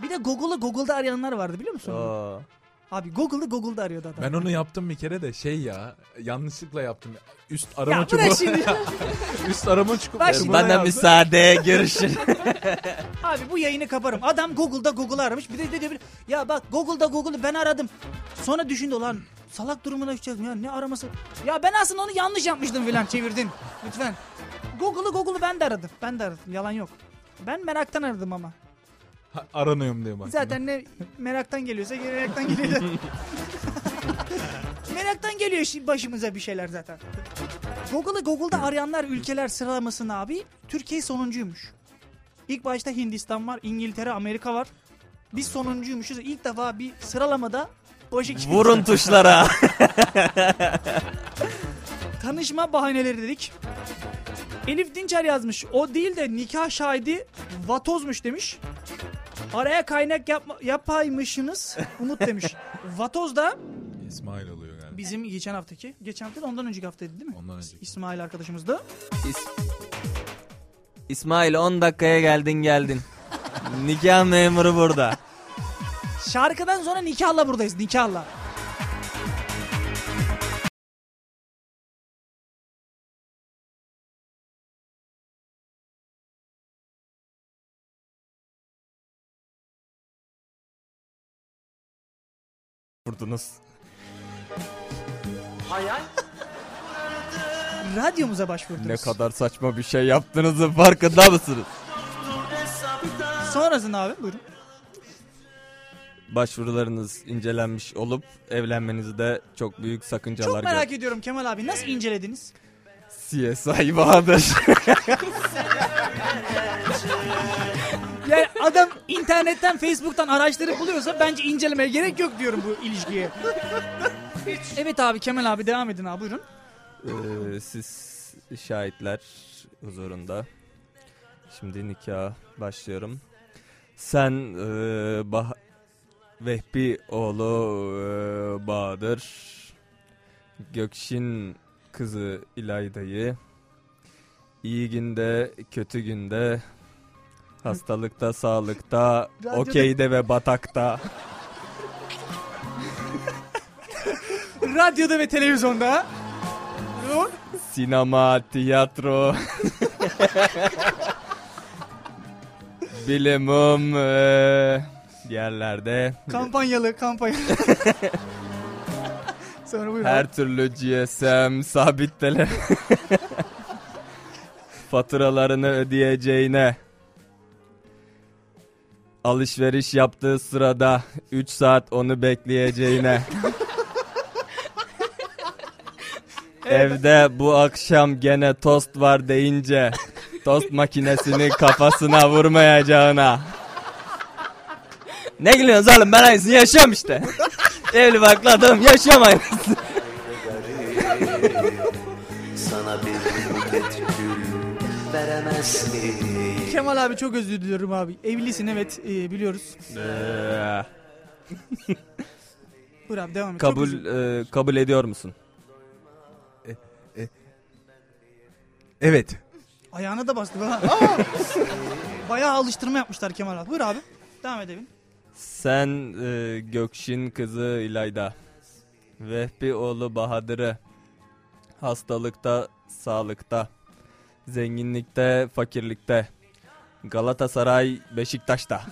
Bir de Google'ı Google'da arayanlar vardı biliyor musun? Oo. Abi Google'ı Google'da arıyordu adam. Ben onu yaptım bir kere de şey ya yanlışlıkla yaptım. Üst arama ya çubuğu. şimdi. *laughs* üst arama çubuğu. Bak şimdi- yazdım. müsaade. Görüşürüz. *laughs* Abi bu yayını kaparım. Adam Google'da Google'ı aramış. Bir de, de, de- ya bak Google'da Google'ı ben aradım. Sonra düşündü ulan salak durumuna düşeceğiz. Ya ne araması? Ya ben aslında onu yanlış yapmıştım filan çevirdin. Lütfen. Google'ı Google'ı ben de aradım. Ben de aradım. Yalan yok. Ben meraktan aradım ama. Ha, aranıyorum diyor bak. Zaten ne meraktan geliyorsa meraktan geliyor. *laughs* meraktan geliyor şimdi başımıza bir şeyler zaten. Google'ı Google'da arayanlar ülkeler sıralamasında abi Türkiye sonuncuymuş. İlk başta Hindistan var, İngiltere, Amerika var. Biz sonuncuymuşuz. İlk defa bir sıralamada çıktık. Vurun tuşlara. *laughs* Tanışma bahaneleri dedik. Elif Dinçer yazmış. O değil de nikah şahidi vatozmuş demiş. Araya kaynak yapma, yapaymışsınız. Umut demiş. *laughs* Vatoz da İsmail oluyor galiba. bizim geçen haftaki. Geçen hafta da ondan önceki haftaydı değil mi? Ondan önceki. İsmail arkadaşımızdı. İs- İsmail 10 dakikaya geldin geldin. *laughs* Nikah memuru burada. Şarkıdan sonra nikahla buradayız. Nikahla. Vurdunuz. Radyomuza başvurdunuz. Ne kadar saçma bir şey yaptığınızın farkında mısınız? Sonrasında abi buyurun. Başvurularınız incelenmiş olup evlenmenizde çok büyük sakıncalar Çok merak ediyorum Kemal abi. Nasıl incelediniz? CSI Bahadır. *laughs* *laughs* Yani adam internetten, Facebook'tan araştırıp buluyorsa bence incelemeye gerek yok diyorum bu ilişkiye. evet abi Kemal abi devam edin abi buyurun. Ee, siz şahitler huzurunda. Şimdi nikah başlıyorum. Sen ee, bah Vehbi oğlu ee, Bahadır Gökşin kızı İlayda'yı iyi günde kötü günde hastalıkta sağlıkta okeyde ve batakta Radyoda ve televizyonda. Sinema, tiyatro. Bilimum eee, yerlerde Kampanyalı kampanyalı. *laughs* Sonra buyurun. her türlü GSM sabit tele *laughs* faturalarını ödeyeceğine alışveriş yaptığı sırada 3 saat onu bekleyeceğine Evde bu akşam gene tost var deyince tost makinesini kafasına vurmayacağına. Ne gülüyorsun oğlum ben aynısını yaşıyorum işte. Evli barklı adamım yaşıyorum aynısını. Sana bir buket gül veremez mi? Kemal abi çok özür diliyorum abi. Evlisin evet e, biliyoruz. *laughs* Buyur abi devam et. Çok kabul özür- e, kabul ediyor musun? Evet. Ayağına da bastı. Ha. *laughs* Aa! Bayağı alıştırma yapmışlar Kemal abi. Buyur abi. Devam edelim. Sen e, Gökşin kızı İlayda. Vehbi oğlu Bahadır'ı. Hastalıkta, sağlıkta. Zenginlikte, fakirlikte. Galatasaray, Beşiktaş'ta.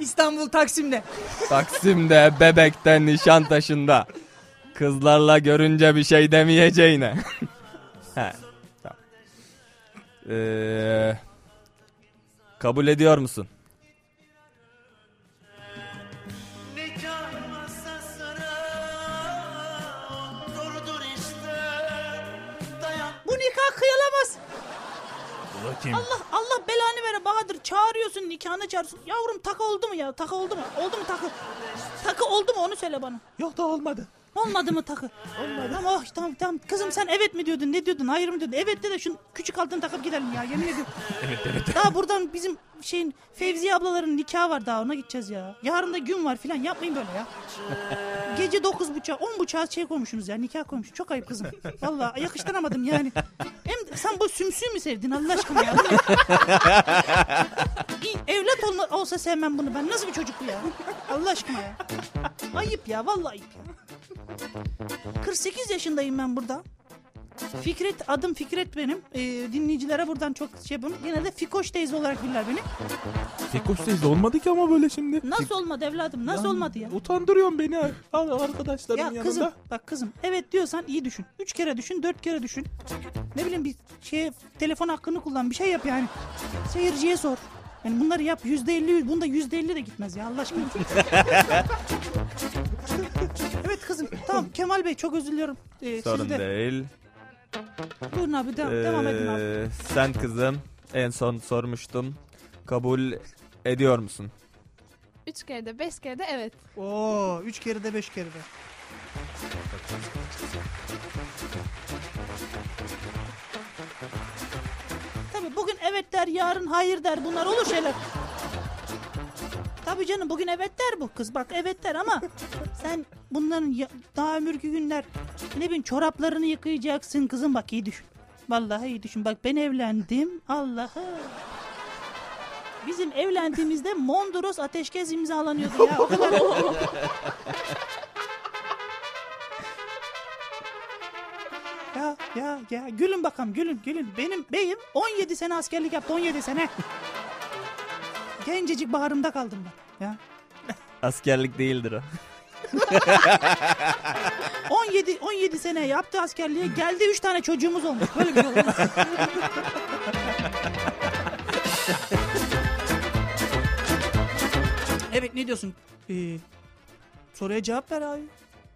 İstanbul Taksim'de. Taksim'de, Bebek'te, Nişantaşı'nda. Kızlarla görünce bir şey demeyeceğine. *laughs* He, tamam. Ee, kabul ediyor musun? Allah Allah belanı vere Bahadır. Çağırıyorsun nikahına çağırıyorsun. Yavrum takı oldu mu ya? Takı oldu mu? Oldu mu takı? Takı oldu mu onu söyle bana. Yok da olmadı. Olmadı mı takı? Olmadı. Tamam, oh, tamam tamam. Kızım sen evet mi diyordun? Ne diyordun? Hayır mı diyordun? Evet de de şu küçük altın takıp gidelim ya. Yemin ediyorum. evet evet. Daha buradan bizim şeyin Fevziye ablaların nikahı var daha ona gideceğiz ya. Yarın da gün var filan yapmayın böyle ya. *laughs* Gece dokuz buçuğa on buçuğa şey koymuşsunuz ya nikah koymuşsunuz. Çok ayıp kızım. Vallahi yakıştıramadım yani. Hem sen bu sümsüğü mü sevdin Allah aşkına ya? *laughs* Evlat olma, olsa sevmem bunu ben. Nasıl bir çocuk bu ya? Allah aşkına ya. Ayıp ya vallahi ayıp ya. 48 yaşındayım ben burada. Fikret adım Fikret benim. Ee, dinleyicilere buradan çok şey yapıyorum. Yine de Fikoş teyze olarak bilirler beni. Fikoş teyze olmadı ki ama böyle şimdi. Nasıl olmadı evladım? Nasıl olmadı ya? Utandırıyorsun beni ar- arkadaşların Ya yanında. kızım bak kızım evet diyorsan iyi düşün. Üç kere düşün dört kere düşün. Ne bileyim bir şey telefon hakkını kullan bir şey yap yani. Seyirciye sor. Yani bunları yap yüzde elli bunda yüzde elli de gitmez ya Allah aşkına. *laughs* evet kızım tamam Kemal Bey çok özür diliyorum. Ee, Sorun siz de- değil. Buyurun abi devam, devam edin abi. Ee, sen kızım en son sormuştum. Kabul ediyor musun? Üç kere de beş kere de evet. Oo, üç kere de beş kere de. Der, yarın hayır der. Bunlar olur şeyler. Tabii canım bugün evet der bu kız. Bak evet der ama sen bunların ya- daha ömürkü günler ne bileyim çoraplarını yıkayacaksın kızım bak iyi düşün. Vallahi iyi düşün. Bak ben evlendim. Allah'ım. Bizim evlendiğimizde Mondros ateşkes imzalanıyordu ya. O *laughs* kadar Ya ya ya gülün bakalım gülün gülün. Benim beyim 17 sene askerlik yaptı 17 sene. Gencecik bağrımda kaldım ben. Ya. Askerlik değildir o. *laughs* 17 17 sene yaptı askerliğe geldi 3 tane çocuğumuz olmuş. Böyle bir şey olmaz. *laughs* evet ne diyorsun? Ee, soruya cevap ver abi.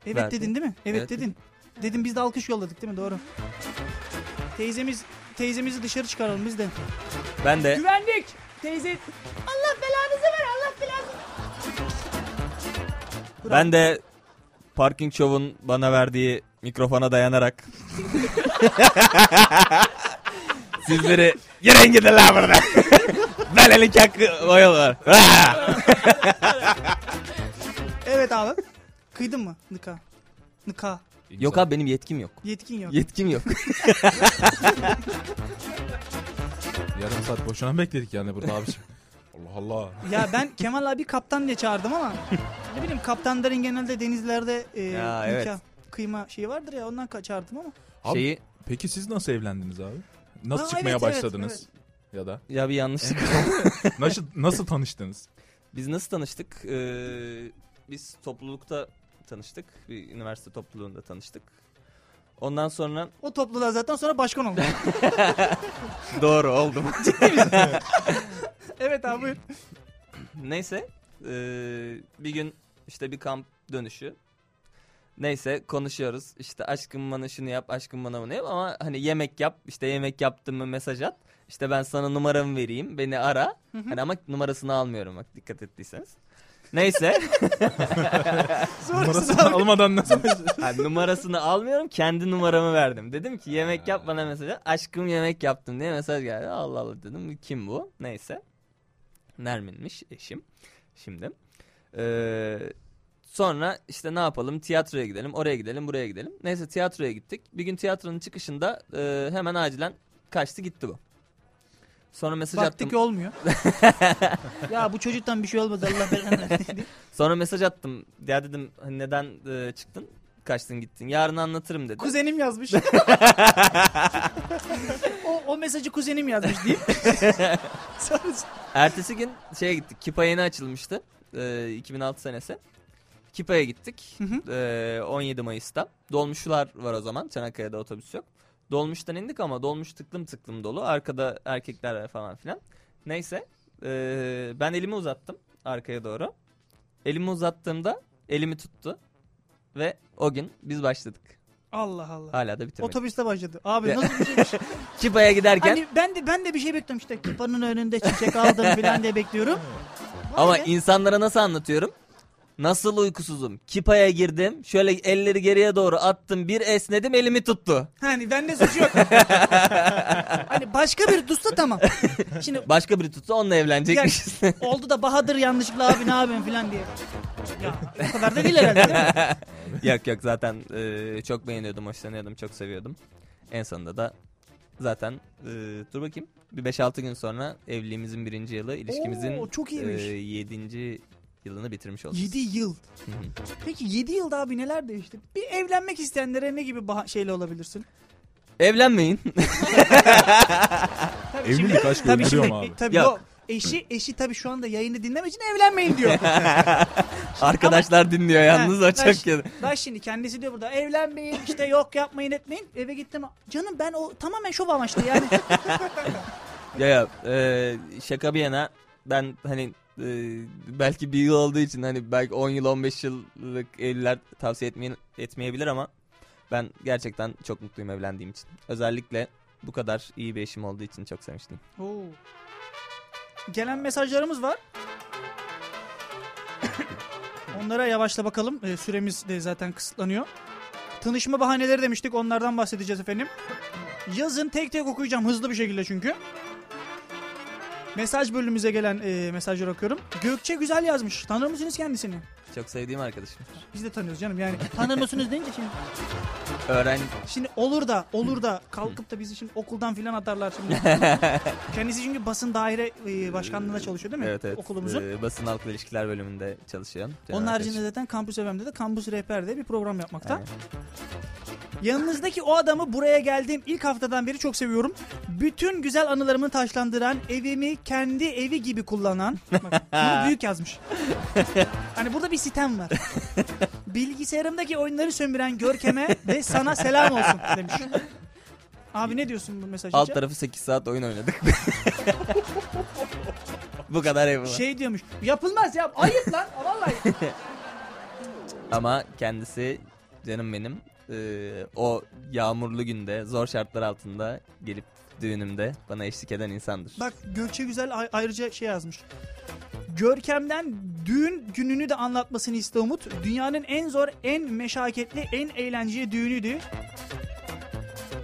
Evet Verdim. dedin değil mi? Evet, Evet dedin. Dedim biz de alkış yolladık değil mi? Doğru. Teyzemiz teyzemizi dışarı çıkaralım biz de. Ben de Güvenlik! Teyze Allah belanızı ver Allah belanızı. ben de Parking Show'un bana verdiği mikrofona dayanarak *laughs* sizleri yere gidin lan burada. *laughs* Böylelik hakkı o yol var. Evet abi. Kıydın mı nikah? Nikah. yok abi benim yetkim yok. Yetkin yok. Yetkim yok. *laughs* Yarım saat boşuna mı bekledik yani burada abiciğim? Allah Allah. Ya ben *laughs* Kemal abi kaptan diye çağırdım ama ne bileyim kaptanların genelde denizlerde e, Ya, nikah evet. kıyma şeyi vardır ya ondan ka- çağırdım ama. Abi, Şeyi Peki siz nasıl evlendiniz abi? Nasıl Aa, çıkmaya evet, evet, başladınız? Ya da ya bir yanlışlık. nasıl nasıl tanıştınız? Biz nasıl tanıştık? Ee, biz toplulukta tanıştık. Bir üniversite topluluğunda tanıştık. Ondan sonra O topluluğa zaten sonra başkan *laughs* oldu. *laughs* doğru oldum. evet abi buyur. Neyse ee, bir gün işte bir kamp dönüşü. Neyse konuşuyoruz. İşte aşkım bana şunu yap, aşkım bana bunu yap ama hani yemek yap. işte yemek yaptın mı mesaj at. İşte ben sana numaramı vereyim. Beni ara. Hani ama numarasını almıyorum bak dikkat ettiyseniz. Neyse. *laughs* Numarasını almadan nasıl? *laughs* Ha, numarasını almıyorum kendi numaramı verdim. Dedim ki yemek yap bana mesaj. Aşkım yemek yaptım diye mesaj geldi. Allah Allah dedim kim bu? Neyse. Nermin'miş eşim. Şimdi. Ee, Sonra işte ne yapalım tiyatroya gidelim oraya gidelim buraya gidelim. Neyse tiyatroya gittik. Bir gün tiyatronun çıkışında e, hemen acilen kaçtı gitti bu. Sonra mesaj Baktık attım. ki olmuyor. *laughs* ya bu çocuktan bir şey olmadı Allah belanı versin. Sonra mesaj attım. Ya dedim hani neden e, çıktın? Kaçtın gittin. Yarın anlatırım dedi. Kuzenim yazmış. *laughs* o, o mesajı kuzenim yazmış *laughs* değil. Ertesi gün şeye gittik. Kipa yeni açılmıştı. E, 2006 senesi. Kipa'ya gittik. Hı hı. E, 17 Mayıs'ta. Dolmuşlar var o zaman. Çanakkale'de otobüs yok. Dolmuştan indik ama dolmuş tıklım tıklım dolu. Arkada erkekler falan filan. Neyse. e, ben elimi uzattım arkaya doğru. Elimi uzattığımda elimi tuttu. Ve o gün biz başladık. Allah Allah. Hala da bitirmedik. Otobüste başladı. Abi nasıl bir şeymiş? *laughs* Kipa'ya giderken hani ben de ben de bir şey bekliyorum işte. Kipanın önünde çiçek aldım falan diye bekliyorum. Ama insanlara nasıl anlatıyorum? Nasıl uykusuzum? Kipa'ya girdim. Şöyle elleri geriye doğru attım. Bir esnedim elimi tuttu. Hani bende suç yok. *laughs* hani başka bir tutsa tamam. Şimdi Başka biri tutsa onunla evlenecekmişiz. oldu da Bahadır yanlışlıkla abi ne yapıyorsun falan diye. Ya o kadar da değil herhalde değil mi? *laughs* yok yok zaten e, çok beğeniyordum, hoşlanıyordum, çok seviyordum. En sonunda da zaten e, dur bakayım bir 5-6 gün sonra evliliğimizin birinci yılı, ilişkimizin Oo, çok iyiymiş. 7. yılını bitirmiş olacağız. 7 yıl. Hı hı. Peki 7 yılda abi neler değişti? Bir evlenmek isteyenlere ne gibi bah- şeyle olabilirsin? Evlenmeyin. *laughs* Tabii Evlilik aşkı tabii öldürüyor şimdi, mu abi? tabii Yok. o eşi eşi tabii şu anda yayını dinlemek için evlenmeyin diyor. *laughs* Arkadaşlar dinliyor yalnız Ha, o çok ben- kötü. Bak şimdi kendisi diyor burada evlenmeyin işte yok yapmayın etmeyin. Eve gittim canım ben o tamamen şov amaçlı yani. *laughs* Ya ya e, şaka bir yana ben hani e, belki bir yıl olduğu için hani belki 10 yıl 15 yıllık evliler tavsiye etmeyin, etmeyebilir ama ben gerçekten çok mutluyum evlendiğim için. Özellikle bu kadar iyi bir eşim olduğu için çok sevmiştim. Oo. Gelen mesajlarımız var. *coughs* Onlara yavaşla bakalım. Ee, süremiz de zaten kısıtlanıyor. Tanışma bahaneleri demiştik. Onlardan bahsedeceğiz efendim. Yazın tek tek okuyacağım hızlı bir şekilde çünkü. Mesaj bölümümüze gelen e, mesajları okuyorum. Gökçe Güzel yazmış. Tanır mısınız kendisini? Çok sevdiğim arkadaşım. Biz de tanıyoruz canım yani. Tanır mısınız deyince şimdi. Öğren Şimdi olur da olur da kalkıp da bizi şimdi okuldan filan atarlar şimdi. *laughs* Kendisi çünkü basın daire e, başkanlığında çalışıyor değil mi? evet evet. Okulumuzun. E, basın halkla ilişkiler bölümünde çalışıyor. Canım Onun haricinde zaten Kampüs FM'de de Kampüs Rehber diye bir program yapmakta. Aynen. Yanınızdaki o adamı buraya geldiğim ilk haftadan beri çok seviyorum. Bütün güzel anılarımı taşlandıran, evimi kendi evi gibi kullanan. Bak, *laughs* bunu büyük yazmış. Hani burada bir sitem var. Bilgisayarımdaki oyunları sömüren Görkem'e ve sana selam olsun demiş. Abi ne diyorsun bu mesaj Alt tarafı 8 saat oyun oynadık. *laughs* bu kadar eyvallah. Şey diyormuş. Yapılmaz ya. Ayıp lan. Vallahi. *laughs* Ama kendisi canım benim eee, o yağmurlu günde zor şartlar altında gelip düğünümde bana eşlik eden insandır. Bak Gökçe Güzel ay- ayrıca şey yazmış. Görkem'den düğün gününü de anlatmasını iste Umut. Dünyanın en zor, en meşakkatli, en eğlenceli düğünüydü.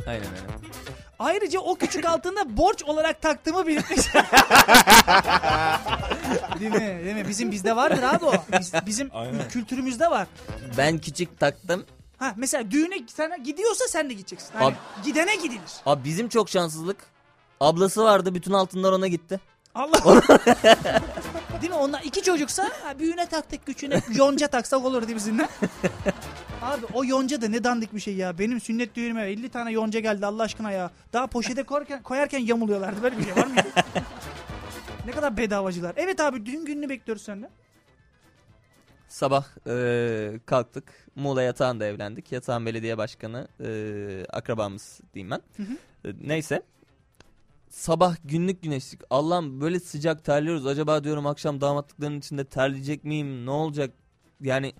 Aynen öyle. Ayrıca o küçük altında borç olarak taktığımı belirtmek *laughs* Değil mi? Değil mi? Bizim bizde vardır abi o. Biz- bizim Aynen. kültürümüzde var. Ben küçük taktım. Ha mesela düğüne sana gidiyorsa sen de gideceksin. Hani Abi- gidene gidilir. Abi bizim çok şanssızlık. Ablası vardı bütün altınlar ona gitti. Allah. *laughs* değil mi? Onlar iki çocuksa ha, büyüğüne taktık küçüğüne yonca taksak olur bizimle. *laughs* Abi o yonca da ne dandik bir şey ya. Benim sünnet düğünüme 50 tane yonca geldi Allah aşkına ya. Daha poşete koyarken, koyarken yamuluyorlardı. Böyle bir şey var mı? *laughs* ne kadar bedavacılar. Evet abi düğün gününü bekliyoruz senden. Sabah eee, kalktık. Muğla Yatağan'da evlendik. Yatağan Belediye Başkanı eee, akrabamız diyeyim ben. Hı hı. E, neyse. Sabah günlük güneşlik. Allah'ım böyle sıcak terliyoruz. Acaba diyorum akşam damatlıkların içinde terleyecek miyim? Ne olacak? Yani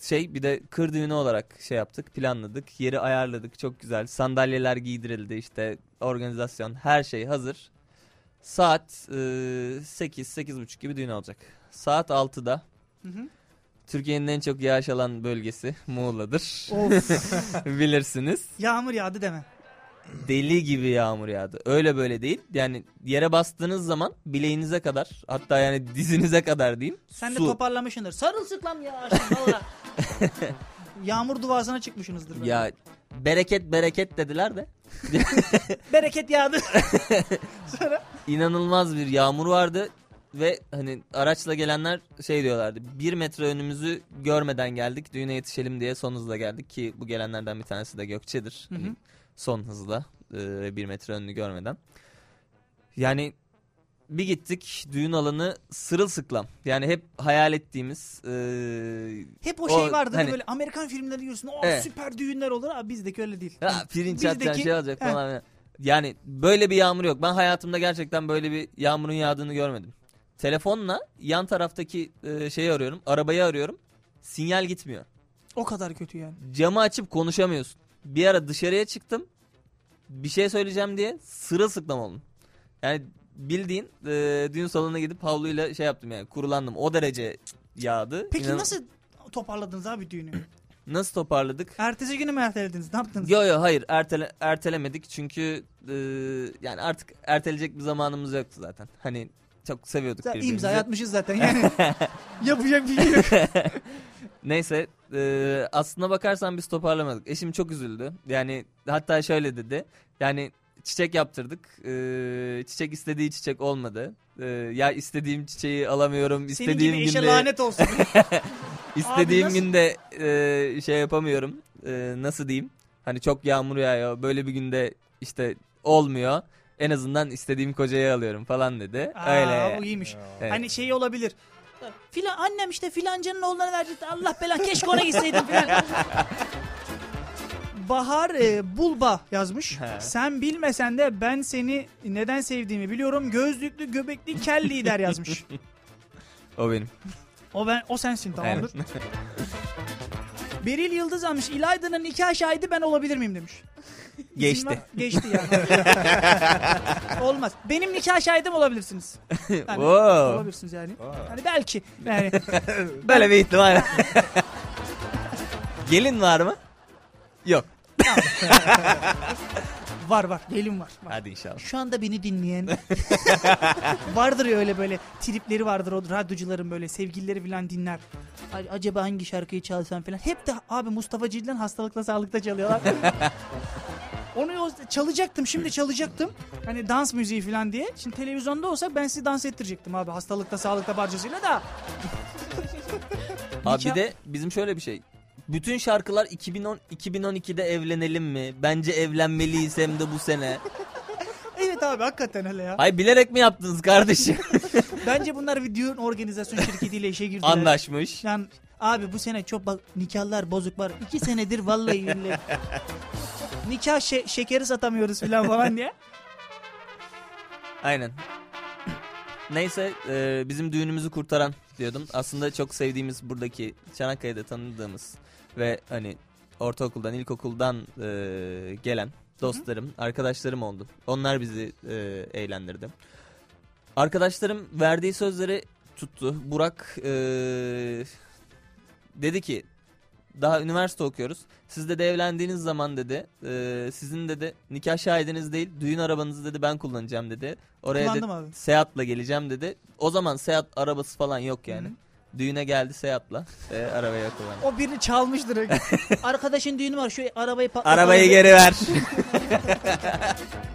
şey bir de kır düğünü olarak şey yaptık. Planladık. Yeri ayarladık. Çok güzel. Sandalyeler giydirildi işte. Organizasyon her şey hazır. Saat e, 8 8.30 gibi düğün olacak. Saat 6'da Hı hı. Türkiye'nin en çok yağış alan bölgesi *laughs* Muğla'dır. Of. *laughs* Bilirsiniz. Yağmur yağdı deme. deli gibi yağmur yağdı. Öyle böyle değil. Yani yere bastığınız zaman bileğinize kadar hatta yani dizinize kadar diyeyim. Sen de su. toparlamışsındır. Sarılsıklam ya. şimdi valla. *laughs* Yağmur duasına çıkmışsınızdır. böyle. Ya bereket bereket dediler de Bereket yağdı. inanılmaz bir yağmur vardı ve hani araçla gelenler şey diyorlardı. Bir metre önümüzü görmeden geldik düğüne yetişelim diye son hızla geldik ki bu gelenlerden bir tanesi de Gökçe'dir. Hı hı. Hani son hızla e, bir metre önünü görmeden. Yani bir gittik düğün alanı sırılsıklam. Yani hep hayal ettiğimiz e, Hep o O, şey vardır hani- böyle Amerikan filmleri görürsün. O Evet. süper düğünler olur. Abi bizdeki öyle değil. Ya pirinç atacaksın Bizdeki- şey alacak Heh. falan. Yani böyle bir yağmur yok. Ben hayatımda gerçekten böyle bir yağmurun yağdığını görmedim. Telefonla yan taraftaki e, şeyi arıyorum. Arabayı arıyorum. Sinyal gitmiyor. O kadar kötü yani. Camı açıp konuşamıyorsun. Bir ara dışarıya çıktım. Bir şey söyleyeceğim diye sırılsıklam oldum. Yani bildiğin e, düğün salonuna gidip havluyla şey yaptım yani kurulandım. O derece yağdı. Peki İnan- nasıl toparladınız abi düğünü? *clears throat* nasıl toparladık? Ertesi günü mü ertelediniz? Ne yaptınız? Yo yo hayır ertele, ertelemedik çünkü e, yani artık erteleyecek bir zamanımız yoktu zaten. Hani çok seviyorduk Zaten birbirimizi. imza atmışız zaten yani. *laughs* Yapacak bir şey yok. *laughs* Neyse e, aslına bakarsan biz toparlamadık. Eşim çok üzüldü. Yani hatta şöyle dedi. Yani çiçek yaptırdık. E, çiçek istediği çiçek olmadı. E, ya istediğim çiçeği alamıyorum. Senin istediğim gibi eşe günde lanet olsun. *laughs* istediğim Abi nasıl- günde e, şey yapamıyorum. E, nasıl diyeyim? Hani çok yağmur yağıyor. Böyle bir günde işte olmuyor. En azından istediğim kocayı alıyorum falan dedi. Aa, Öyle. Bu iyiymiş. Evet. Hani şey olabilir. Filan annem işte filancanın oğullarına verdi. Allah belanı keşke ona gitseydim filan. *laughs* Bahar e, Bulba yazmış. He. Sen bilmesen de ben seni neden sevdiğimi biliyorum. Gözlüklü göbekli kel lider yazmış. O benim. O ben o sensin tamamdır. Beril Yıldız almış. İlayda'nın nikah şahidi ben olabilir miyim demiş. Geçti. Geçti yani. *laughs* Olmaz. Benim nikah şahidim olabilirsiniz. *laughs* Yani Wow. Olabilirsiniz yani. Yani belki. Yani *laughs* Böyle bir ihtimal. Gelin var mı? Yok. var var. Gelin var. var. Hadi inşallah. Şu anda beni dinleyen vardır ya öyle böyle tripleri vardır o radyocuların böyle sevgilileri falan dinler. A- Acaba hangi şarkıyı çalsam falan. Hep de abi Mustafa Cild'den hastalıkla sağlıkta çalıyorlar. Onu çalacaktım şimdi çalacaktım. Hani dans müziği falan diye. Şimdi televizyonda olsak ben sizi dans ettirecektim abi hastalıkta sağlıkta barcasıyla da. Abi bir de bizim şöyle bir şey. Bütün şarkılar 2010 2012'de evlenelim mi? Bence evlenmeliyiz hem de bu sene. Evet abi hakikaten öyle ya. Ay bilerek mi yaptınız kardeşim? *laughs* Bence bunlar bir düğün organizasyon şirketiyle işe girdiler. Anlaşmış. Yani abi bu sene çok bak nikahlar bozuk var. İki senedir vallahi billahi. *laughs* Nikah şe- şekeri satamıyoruz falan falan diye. *laughs* Aynen. Neyse e, bizim düğünümüzü kurtaran diyordum. Aslında çok sevdiğimiz buradaki Çanakkale'de tanıdığımız ve hani ortaokuldan, ilkokuldan e, gelen dostlarım, arkadaşlarım oldu. Onlar bizi e, eğlendirdi. Arkadaşlarım verdiği sözleri tuttu. Burak e, dedi ki daha üniversite okuyoruz. Siz de evlendiğiniz zaman dedi e, sizin dedi nikah şahidiniz değil düğün arabanızı dedi ben kullanacağım dedi. Oraya dedi, abi. Seat'la geleceğim dedi. O zaman Seat arabası falan yok yani. Düğüne geldi Seat'la e, arabaya kullandı. O birini çalmıştır. *laughs* Arkadaşın düğünü var şu arabayı patlatalım. Arabayı geri ver. *laughs* *laughs*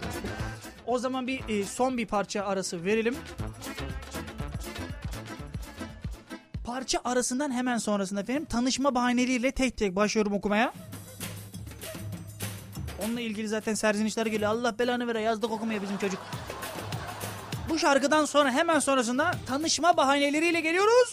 O zaman bir e, son bir parça arası verelim. Parça arasından hemen sonrasında efendim tanışma bahaneleriyle tek tek başlıyorum okumaya. Onunla ilgili zaten serzenişler geliyor. Allah belanı vere yazdık okumaya bizim çocuk. Bu şarkıdan sonra hemen sonrasında tanışma bahaneleriyle geliyoruz.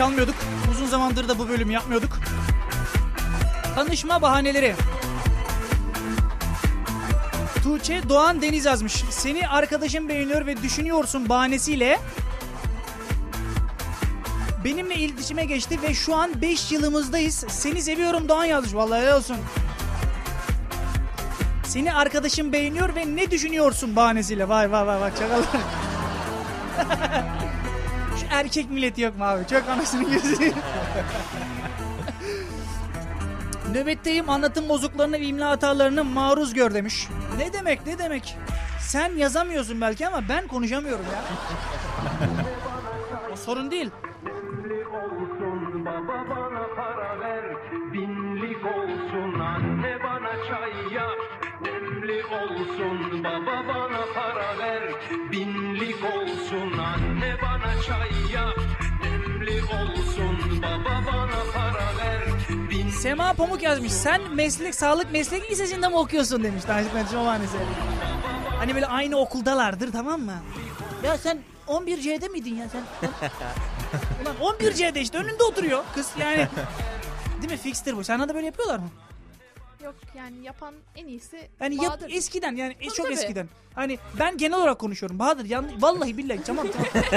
Çalmıyorduk. Uzun zamandır da bu bölümü yapmıyorduk. Tanışma bahaneleri. Tuğçe Doğan Deniz yazmış. Seni arkadaşım beğeniyor ve düşünüyorsun bahanesiyle benimle iletişime geçti ve şu an 5 yılımızdayız. Seni seviyorum Doğan yazmış. Vallahi helal olsun. Seni arkadaşım beğeniyor ve ne düşünüyorsun bahanesiyle. Vay vay vay bak çakallar. *laughs* Erkek milleti yok mu abi? Çok anasını gözü. Nöbetteyim anlatım bozuklarına ve imla hatalarına maruz gör demiş. Ne demek ne demek? Sen yazamıyorsun belki ama ben konuşamıyorum ya. o sorun değil. Sema Pamuk yazmış. Sen meslek sağlık meslek lisesinde mi okuyorsun demiş. Tanışık Menteşme Bahanesi. Hani böyle aynı okuldalardır tamam mı? Ya sen 11C'de miydin ya sen? *laughs* Ulan 11C'de işte önünde oturuyor kız yani. Değil mi? Fixtir bu. Sana da böyle yapıyorlar mı? Yok yani yapan en iyisi Yani yap, Bahadır. eskiden yani e, Tabii, çok tabii. eskiden. Hani ben genel olarak konuşuyorum. Bahadır yan, vallahi billahi tamam tamam. *laughs*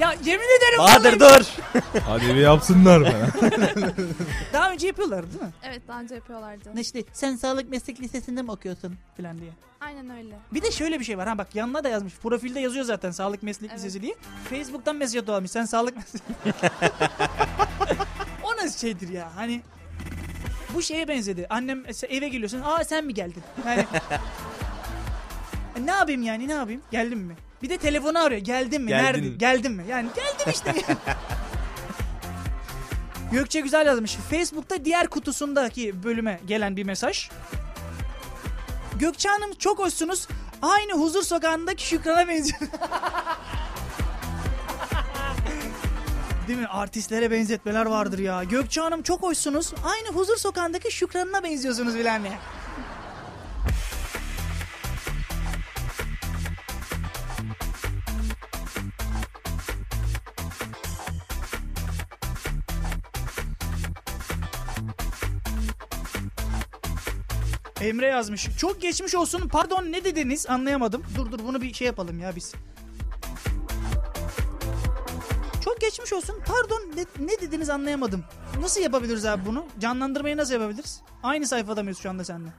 ya yemin ederim. Bahadır vallahi- dur. Hadi bir yapsınlar bana. *laughs* Daha önce yapıyorlar değil mi? Evet daha önce yapıyorlardı. Ne işte sen sağlık meslek lisesinde mi okuyorsun falan diye. Aynen öyle. Bir de şöyle bir şey var ha bak yanına da yazmış. Profilde yazıyor zaten sağlık meslek Evet. lisesi diye. Facebook'tan mesaj atıyorlarmış. Sen sağlık meslek. *laughs* o nasıl şeydir ya hani bu şeye benzedi. Annem eve geliyorsun. Aa sen mi geldin? Yani *laughs* E, ne yapayım yani ne yapayım? Geldim mi? Bir de telefonu arıyor. Geldin mi? Geldin Nerede? Geldim mi? Yani geldim işte. *laughs* Gökçe Güzel yazmış. Facebook'ta diğer kutusundaki bölüme gelen bir mesaj. Gökçe Hanım çok hoşsunuz. Aynı huzur sokağındaki Şükran'a benziyor. *laughs* Değil mi? Artistlere benzetmeler vardır ya. Gökçe Hanım çok hoşsunuz. Aynı huzur sokağındaki Şükran'ına benziyorsunuz bilen ne? Emre yazmış. Çok geçmiş olsun. Pardon ne dediniz? Anlayamadım. Dur dur bunu bir şey yapalım ya biz. Geçmiş olsun. Pardon ne, ne dediniz anlayamadım. Nasıl yapabiliriz abi bunu? Canlandırmayı nasıl yapabiliriz? Aynı sayfada mıyız şu anda seninle?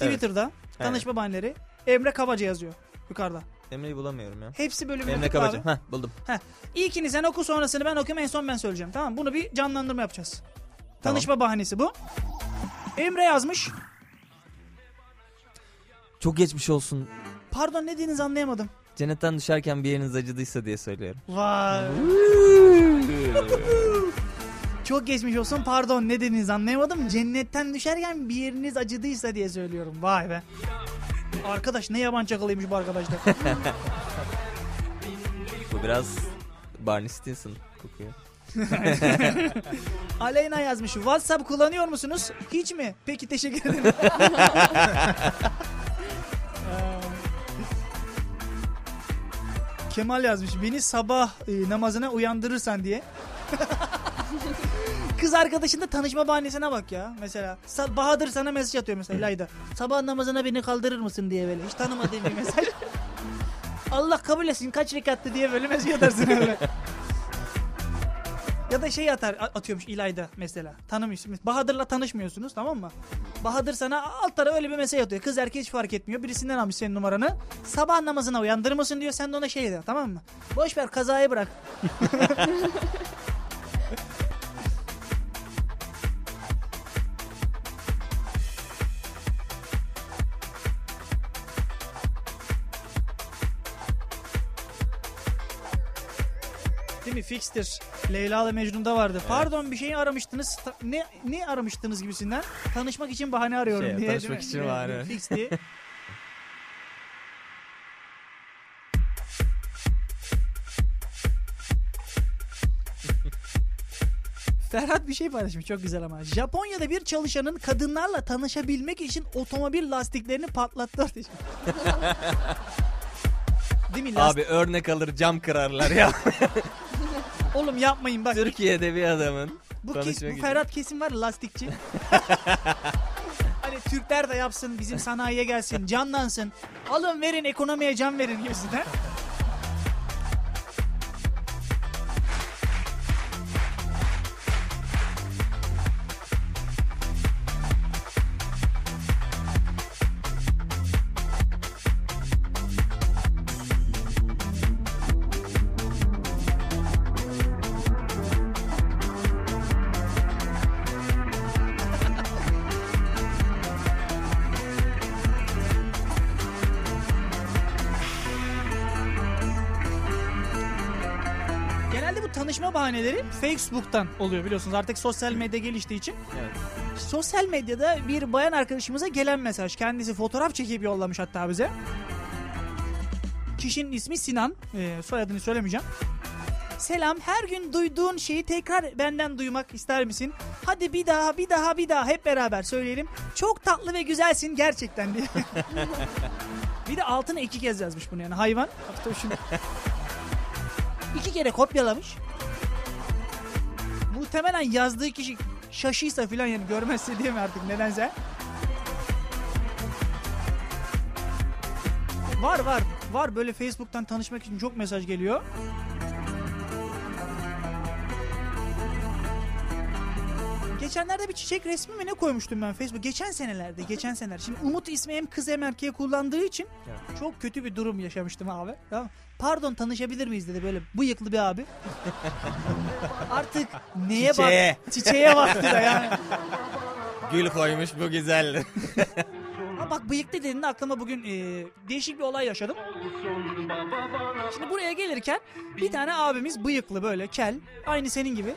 Evet. Twitter'da tanışma bahaneleri. Emre Kabaca yazıyor yukarıda. Emre'yi bulamıyorum ya. Hepsi bölümünde Emre. Kabaca. Heh buldum. İlkini sen oku sonrasını ben okuyayım en son ben söyleyeceğim. Tamam bunu bir canlandırma yapacağız. Tanışma bahanesi bu. Emre yazmış. Çok geçmiş olsun. Pardon ne dediğinizi anlayamadım. Cennetten düşerken bir yeriniz acıdıysa diye söylüyorum. Vay. *laughs* Çok geçmiş olsun pardon ne dediğinizi anlayamadım. Cennetten düşerken bir yeriniz acıdıysa diye söylüyorum. Vay be. Arkadaş ne yaban çakalıymış bu arkadaş da. *laughs* Bu biraz Barney Stinson kokuyor. *laughs* Aleyna yazmış. WhatsApp kullanıyor musunuz? Hiç mi? Peki teşekkür ederim. Kemal yazmış. Beni sabah e, namazına uyandırırsan diye. *laughs* Kız arkadaşın da tanışma bahanesine bak ya. Mesela Sa- Bahadır sana mesaj atıyor mesela İlayda. Sabah namazına beni kaldırır mısın diye böyle. Hiç tanımadığım bir mesaj. *laughs* Allah kabul etsin kaç rekattı diye böyle mesaj atarsın öyle. *laughs* Ya da şey atar atıyormuş İlayda mesela. Tanımıyorsun. Bahadır'la tanışmıyorsunuz tamam mı? Bahadır sana alt tarafa öyle bir mesaj atıyor. Kız erkek hiç fark etmiyor. Birisinden almış senin numaranı. Sabah namazına uyandırır mısın diyor. Sen de ona şey diyor tamam mı? Boş ver kazayı bırak. *laughs* Fixtir. Leyla ile Mecnun'da vardı. Pardon bir şey aramıştınız. Ta- ne ne aramıştınız gibisinden. Tanışmak için bahane arıyorum Şey, diye. tanışmak mi? için Evet, bahane. Fixti. *laughs* Ferhat bir şey paylaşmış çok güzel ama. Japonya'da bir çalışanın kadınlarla tanışabilmek için otomobil lastiklerini patlattı. *laughs* Değil mi? Last- Abi örnek alır cam kırarlar ya. *laughs* Oğlum yapmayın bak. Türkiye'de bir adamın Bu, kes, bu. Ferhat kesim var ya, lastikçi. *laughs* hani Türkler de yapsın bizim sanayiye gelsin canlansın. Alın verin ekonomiye can verin gibisinden. Facebook'tan oluyor biliyorsunuz. Artık sosyal medya geliştiği için. Evet. Sosyal medyada bir bayan arkadaşımıza gelen mesaj. Kendisi fotoğraf çekip yollamış hatta bize. Kişinin ismi Sinan. Ee, soyadını söylemeyeceğim. Selam her gün duyduğun şeyi tekrar benden duymak ister misin? Hadi bir daha bir daha bir daha hep beraber söyleyelim. Çok tatlı ve güzelsin gerçekten diye. *laughs* bir de altına iki kez yazmış bunu yani hayvan. Şimdi iki kere kopyalamış. Muhtemelen yazdığı kişi şaşıysa filan yani görmezse diye mi artık nedense. Var var. Var böyle Facebook'tan tanışmak için çok mesaj geliyor. Geçenlerde bir çiçek resmi mi ne koymuştum ben Facebook? Geçen senelerde, geçen seneler. Şimdi Umut ismi hem kız hem erkeğe kullandığı için çok kötü bir durum yaşamıştım abi. Tamam. Pardon tanışabilir miyiz dedi böyle bıyıklı bir abi. *laughs* Artık neye Çiçeğe. bak? Çiçeğe baktı da yani. Gül koymuş bu güzel. *laughs* Bak bıyıklı dediğinde aklıma bugün e, değişik bir olay yaşadım. Şimdi buraya gelirken bir tane abimiz bıyıklı böyle kel. Aynı senin gibi.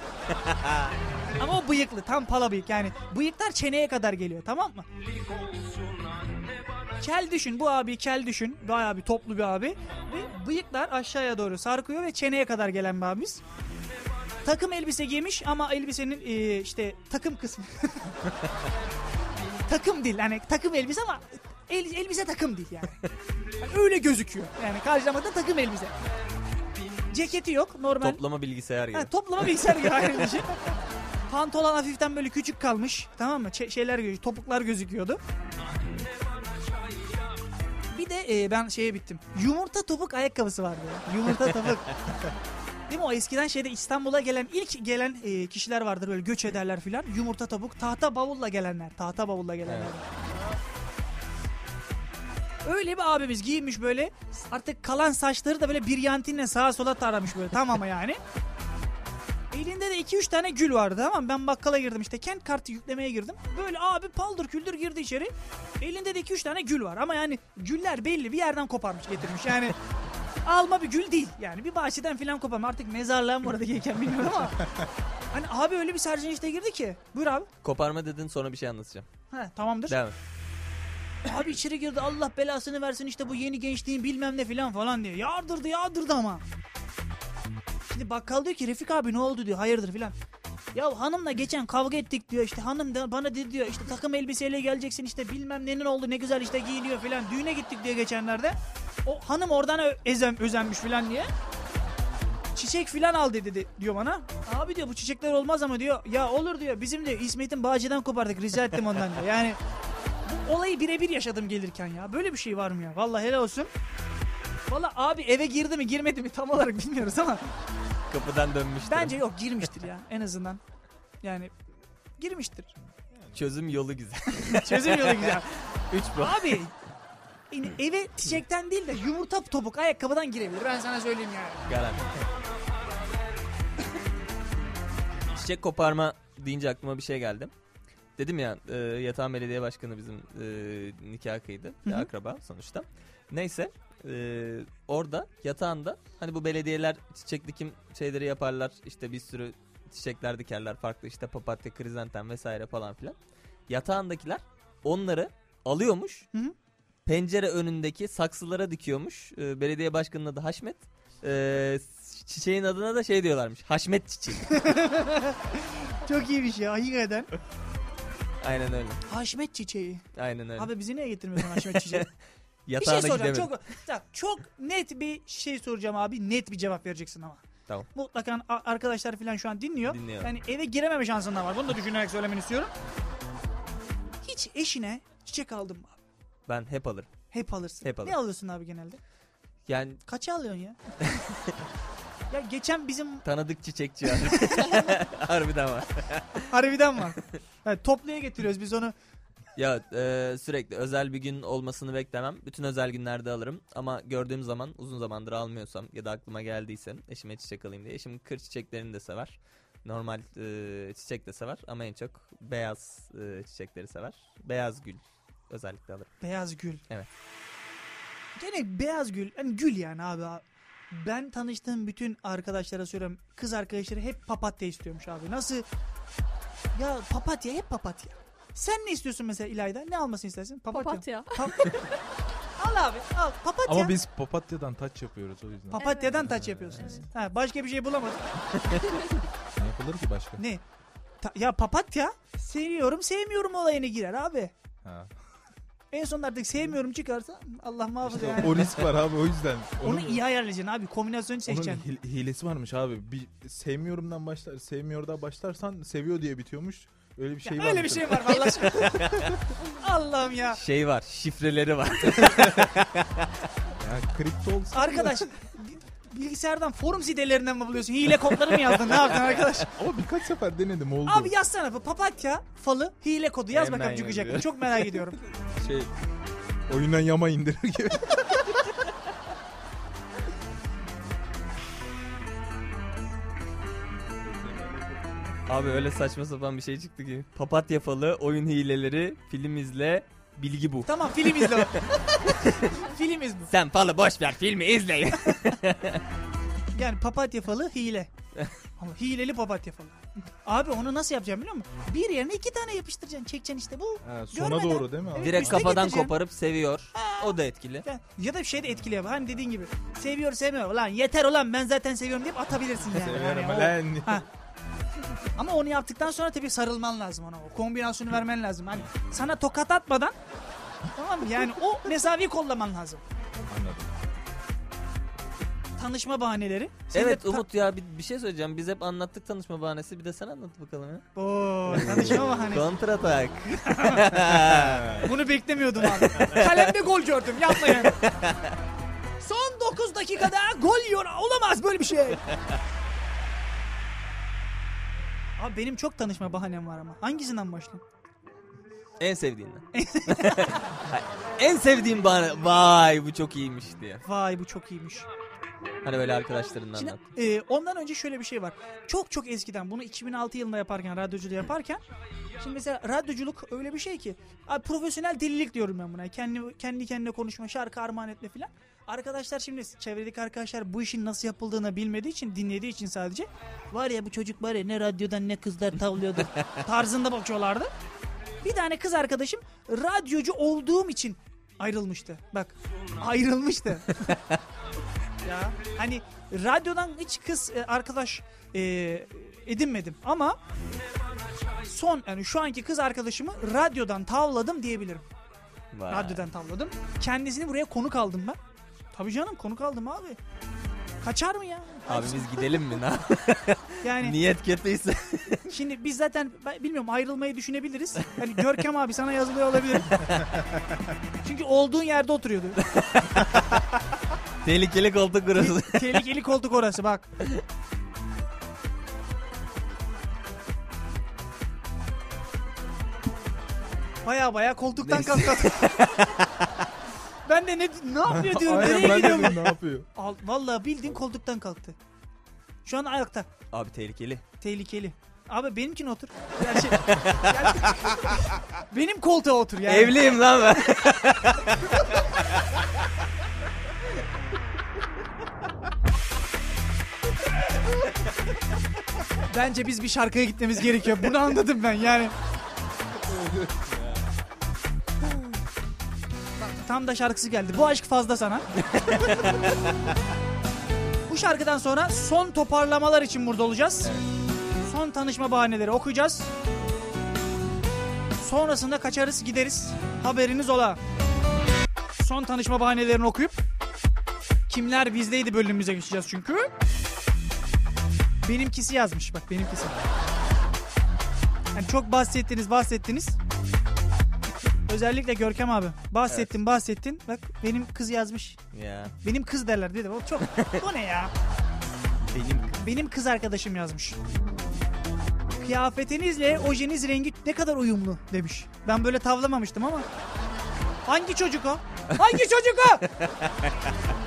*laughs* Ama o bıyıklı tam pala bıyık yani. Bıyıklar çeneye kadar geliyor tamam mı? Kel düşün bu abi kel düşün. Bayağı bir toplu bir abi. Ve bıyıklar aşağıya doğru sarkıyor ve çeneye kadar gelen bir abimiz. Takım elbise giymiş ama elbisenin e, işte takım kısmı. *laughs* takım değil hani takım elbise ama el- elbise takım değil yani. Yani öyle gözüküyor. Yani karşılamada takım elbise. Ceketi yok normal. Toplama bilgisayar gibi. Ha, toplama bilgisayar gibi aynı *laughs* şey. Pantolon hafiften böyle küçük kalmış. Tamam mı? Ç- şeyler gözüküyor. Topuklar gözüküyordu. Bir de e, ben şeye bittim. Yumurta topuk ayakkabısı vardı. Yumurta topuk. *laughs* Değil mi o eskiden şeyde İstanbul'a gelen ilk gelen e, kişiler vardır böyle göç ederler filan. Yumurta topuk tahta bavulla gelenler. Tahta bavulla gelenler. Öyle bir abimiz giyinmiş böyle. Artık kalan saçları da böyle bir yantinle sağa sola taramış böyle tamamı yani. Elinde de 2-3 tane gül vardı tamam mı? Ben bakkala girdim işte kent kartı yüklemeye girdim. Böyle abi paldır küldür girdi içeri. Elinde de 2-3 tane gül var ama yani güller belli bir yerden koparmış getirmiş. Yani alma bir gül değil yani bir bahçeden filan koparmış. Artık mezarlığa mı orada gelirken bilmiyorum ama. *laughs* Hani abi öyle bir serzenişte girdi ki. Buyur abi. Koparma dedin sonra bir şey anlatacağım. Ha tamamdır. Devam et. Abi içeri girdi Allah belasını versin işte bu yeni gençliğin bilmem ne filan falan diye. Yağdırdı yağdırdı ama. Şimdi bakkal diyor ki Refik abi ne oldu diyor hayırdır filan. Ya hanımla geçen kavga ettik diyor işte hanım da bana dedi diyor işte takım elbiseyle geleceksin işte bilmem nenin oldu ne güzel işte giyiniyor filan. Düğüne gittik diyor geçenlerde. O hanım oradan ezem, özenmiş filan diye. Çiçek filan al dedi de- diyor bana. Abi diyor bu çiçekler olmaz ama diyor. Ya olur diyor bizim de İsmet'in bağcıdan kopardık rica ettim ondan diyor. Yani bu olayı birebir yaşadım gelirken ya. Böyle bir şey var mı ya? Vallahi helal olsun. Vallahi abi eve girdi mi girmedi mi tam olarak bilmiyoruz ama Kapıdan dönmüştür. bence yok girmiştir ya en azından. Yani girmiştir. Çözüm yolu güzel. *laughs* Çözüm yolu güzel. 3 bu. Abi yani eve çiçekten değil de yumurta topuk ayakkabıdan girebilir. Ben sana söyleyeyim yani. Garanti. Çiçek koparma deyince aklıma bir şey geldi. Dedim ya e, yatağın belediye başkanı bizim e, nikah kıydı. Hı hı. Akraba sonuçta. Neyse e, orada yatağında hani bu belediyeler çiçek dikim şeyleri yaparlar. İşte bir sürü çiçekler dikerler farklı işte papatya, krizantem vesaire falan filan. Yatağındakiler onları alıyormuş. Hı hı. Pencere önündeki saksılara dikiyormuş. E, belediye başkanının adı Haşmet. E, çiçeğin adına da şey diyorlarmış. Haşmet çiçeği. *laughs* Çok iyi bir şey hakikaten. Aynen öyle. Haşmet çiçeği. Aynen öyle. Abi bizi niye getirmiyorsun Haşmet çiçeği? *laughs* bir şey Yatağına soracağım. gidemedim. Çok, Tamam, çok net bir şey soracağım abi. Net bir cevap vereceksin ama. Tamam. Mutlaka arkadaşlar falan şu an dinliyor. Dinliyor. Yani eve girememe şansın da var. Bunu da düşünerek söylemeni istiyorum. Hiç eşine çiçek aldın mı? abi? Ben hep alırım. Hep alırsın. Hep alırım. Ne alıyorsun abi genelde? Yani Kaça alıyorsun ya? ya geçen bizim tanıdık çiçekçi var. *laughs* Harbiden var. harbiden var. Yani topluya getiriyoruz biz onu. Ya e, sürekli özel bir gün olmasını beklemem. Bütün özel günlerde alırım. Ama gördüğüm zaman uzun zamandır almıyorsam ya da aklıma geldiyse eşime çiçek alayım diye. Eşim kır çiçeklerini de sever. Normal e, çiçek de sever ama en çok beyaz e, çiçekleri sever. Beyaz gül özellikle alırım. Beyaz gül. Evet. Gene beyaz gül. Hani gül yani abi. Ben tanıştığım bütün arkadaşlara söylüyorum. Kız arkadaşları hep papatya istiyormuş abi. Nasıl? Ya papatya hep papatya. Sen ne istiyorsun mesela İlayda? Ne almasını istersin? Papatya. Papatya. *laughs* Al abi al. Papatya. Ama biz papatyadan taç yapıyoruz o yüzden. Papatyadan taç yapıyorsunuz. Ha, başka bir şey bulamadım. *laughs* ne yapılır ki başka? Ne? Ta- ya papatya seviyorum sevmiyorum olayına girer abi. Ha. En son artık sevmiyorum çıkarsa Allah muhafaza İşte yani. o risk var abi o yüzden. Onu Onun- iyi ayarlayacaksın abi. Kombinasyonu Onun seçeceksin. hil- hilesi varmış abi. Bir sevmiyorumdan başlar, sevmiyordan başlarsan seviyor diye bitiyormuş. Öyle bir şey Ya var. öyle bir şey var vallahi. *laughs* Allah'ım ya. Şey var şifreleri var. *laughs* Ya kripto olsun. Arkadaş bi- bilgisayardan forum sitelerinden mi buluyorsun? Hile kodları mı yazdın? Ne yaptın arkadaş? Ama birkaç sefer denedim oldu. Abi yazsana bu papatya falı hile kodu. Yaz Hemen bakalım çıkacak mı? yazıyorum. Çok merak ediyorum. Şey oyundan yama indirir gibi. *laughs* Abi öyle saçma sapan bir şey çıktı ki. Papatya falı, oyun hileleri, film izle, bilgi bu. tamam film izle. *laughs* film izle. Sen falı boş ver filmi izle. *laughs* Yani papatya falı hile. Ama hileli papatya falı. Abi onu nasıl yapacağım biliyor musun? Bir yerine iki tane yapıştıracaksın. Çekeceksin işte bu. Ha, sona Görmeden. doğru değil mi abi? Direkt Üste kafadan getireceğim. koparıp seviyor. O da etkili. Ya, ya da bir şey de etkili yap. Hani dediğin gibi. Seviyor sevmiyor. Ulan yeter ulan ben zaten seviyorum deyip atabilirsin yani. Seviyorum Yani o- lan. Ha. Ama onu yaptıktan sonra tabii sarılman lazım ona. O kombinasyonu vermen lazım. Hani sana tokat atmadan tamam mı? Yani o mesafeyi kollaman lazım. Anladım. Tanışma bahaneleri. Sen Evet de ta- Umut ya bir, bir şey söyleyeceğim. Biz hep anlattık tanışma bahanesi. Bir de sen anlat bakalım ya. Oo, tanışma bahanesi. Kontratak. *laughs* Bunu beklemiyordum abi. Kalemde gol gördüm. Yapmayın. Son 9 dakikada gol yiyor. Olamaz böyle bir şey. Abi benim çok tanışma bahanem var ama. Hangisinden başlayayım? en sevdiğinden. *laughs* en sevdiğim bahane. Vay bu çok iyiymiş diye. Vay bu çok iyiymiş. Hani böyle arkadaşlarından Şimdi anlat. e, ondan önce şöyle bir şey var. Çok çok eskiden bunu 2006 yılında yaparken radyoculuğu yaparken şimdi mesela radyoculuk öyle bir şey ki abi profesyonel delilik diyorum ben buna. Kendi kendi kendine konuşma, şarkı armağan etme filan. Arkadaşlar şimdi çevredeki arkadaşlar bu işin nasıl yapıldığını bilmediği için dinlediği için sadece var ya bu çocuk var ya ne radyodan ne kızlar tavlıyordu *laughs* tarzında bakıyorlardı. Bir tane kız arkadaşım radyocu olduğum için ayrılmıştı. Bak ayrılmıştı. *laughs* ya hani radyodan hiç kız e, arkadaş e, edinmedim ama son yani şu anki kız arkadaşımı radyodan tavladım diyebilirim. Vay. Radyodan tavladım. Kendisini buraya konuk aldım ben. Tabii canım konuk aldım abi. Kaçar mı ya? Abi biz gidelim mi? Ne? *laughs* Yani Niyet kötüyse. *laughs* şimdi biz zaten ben bilmiyorum ayrılmayı düşünebiliriz. Hani Görkem abi sana yazılıyor olabilir. *laughs* Çünkü olduğun yerde oturuyordu. Tehlikeli koltuk burası. Tehlikeli koltuk orası bak. Baya baya koltuktan kalktı. Ben de ne, ne yapıyor diyorum Aynen nereye ben gidiyor dedim bu? ne yapıyor? Al, vallahi bildiğin koltuktan kalktı. Şu an ayakta. Abi tehlikeli. Tehlikeli. Abi benimkine otur. *laughs* Gerçi- benim koltuğa otur yani. Evliyim lan ben. Bence biz bir şarkıya gitmemiz gerekiyor. Bunu anladım ben yani. *laughs* Tam da şarkısı geldi. Bu aşk fazla sana. *laughs* Bu şarkıdan sonra son toparlamalar için burada olacağız. Son tanışma bahaneleri okuyacağız. Sonrasında kaçarız gideriz. Haberiniz ola. Son tanışma bahanelerini okuyup kimler bizdeydi bölümümüze geçeceğiz çünkü. benimkisi yazmış bak benimkisi. Yani çok bahsettiniz bahsettiniz. Özellikle Görkem abi. Bahsettin bahsettin. Bak benim kız yazmış. Ya Benim kız derler dedi. O çok. Bu ne ya? benim Benim kız arkadaşım yazmış. Kıyafetinizle ojeniz rengi ne kadar uyumlu demiş. Ben böyle tavlamamıştım ama. Hangi çocuk o? Hangi çocuk o? *laughs*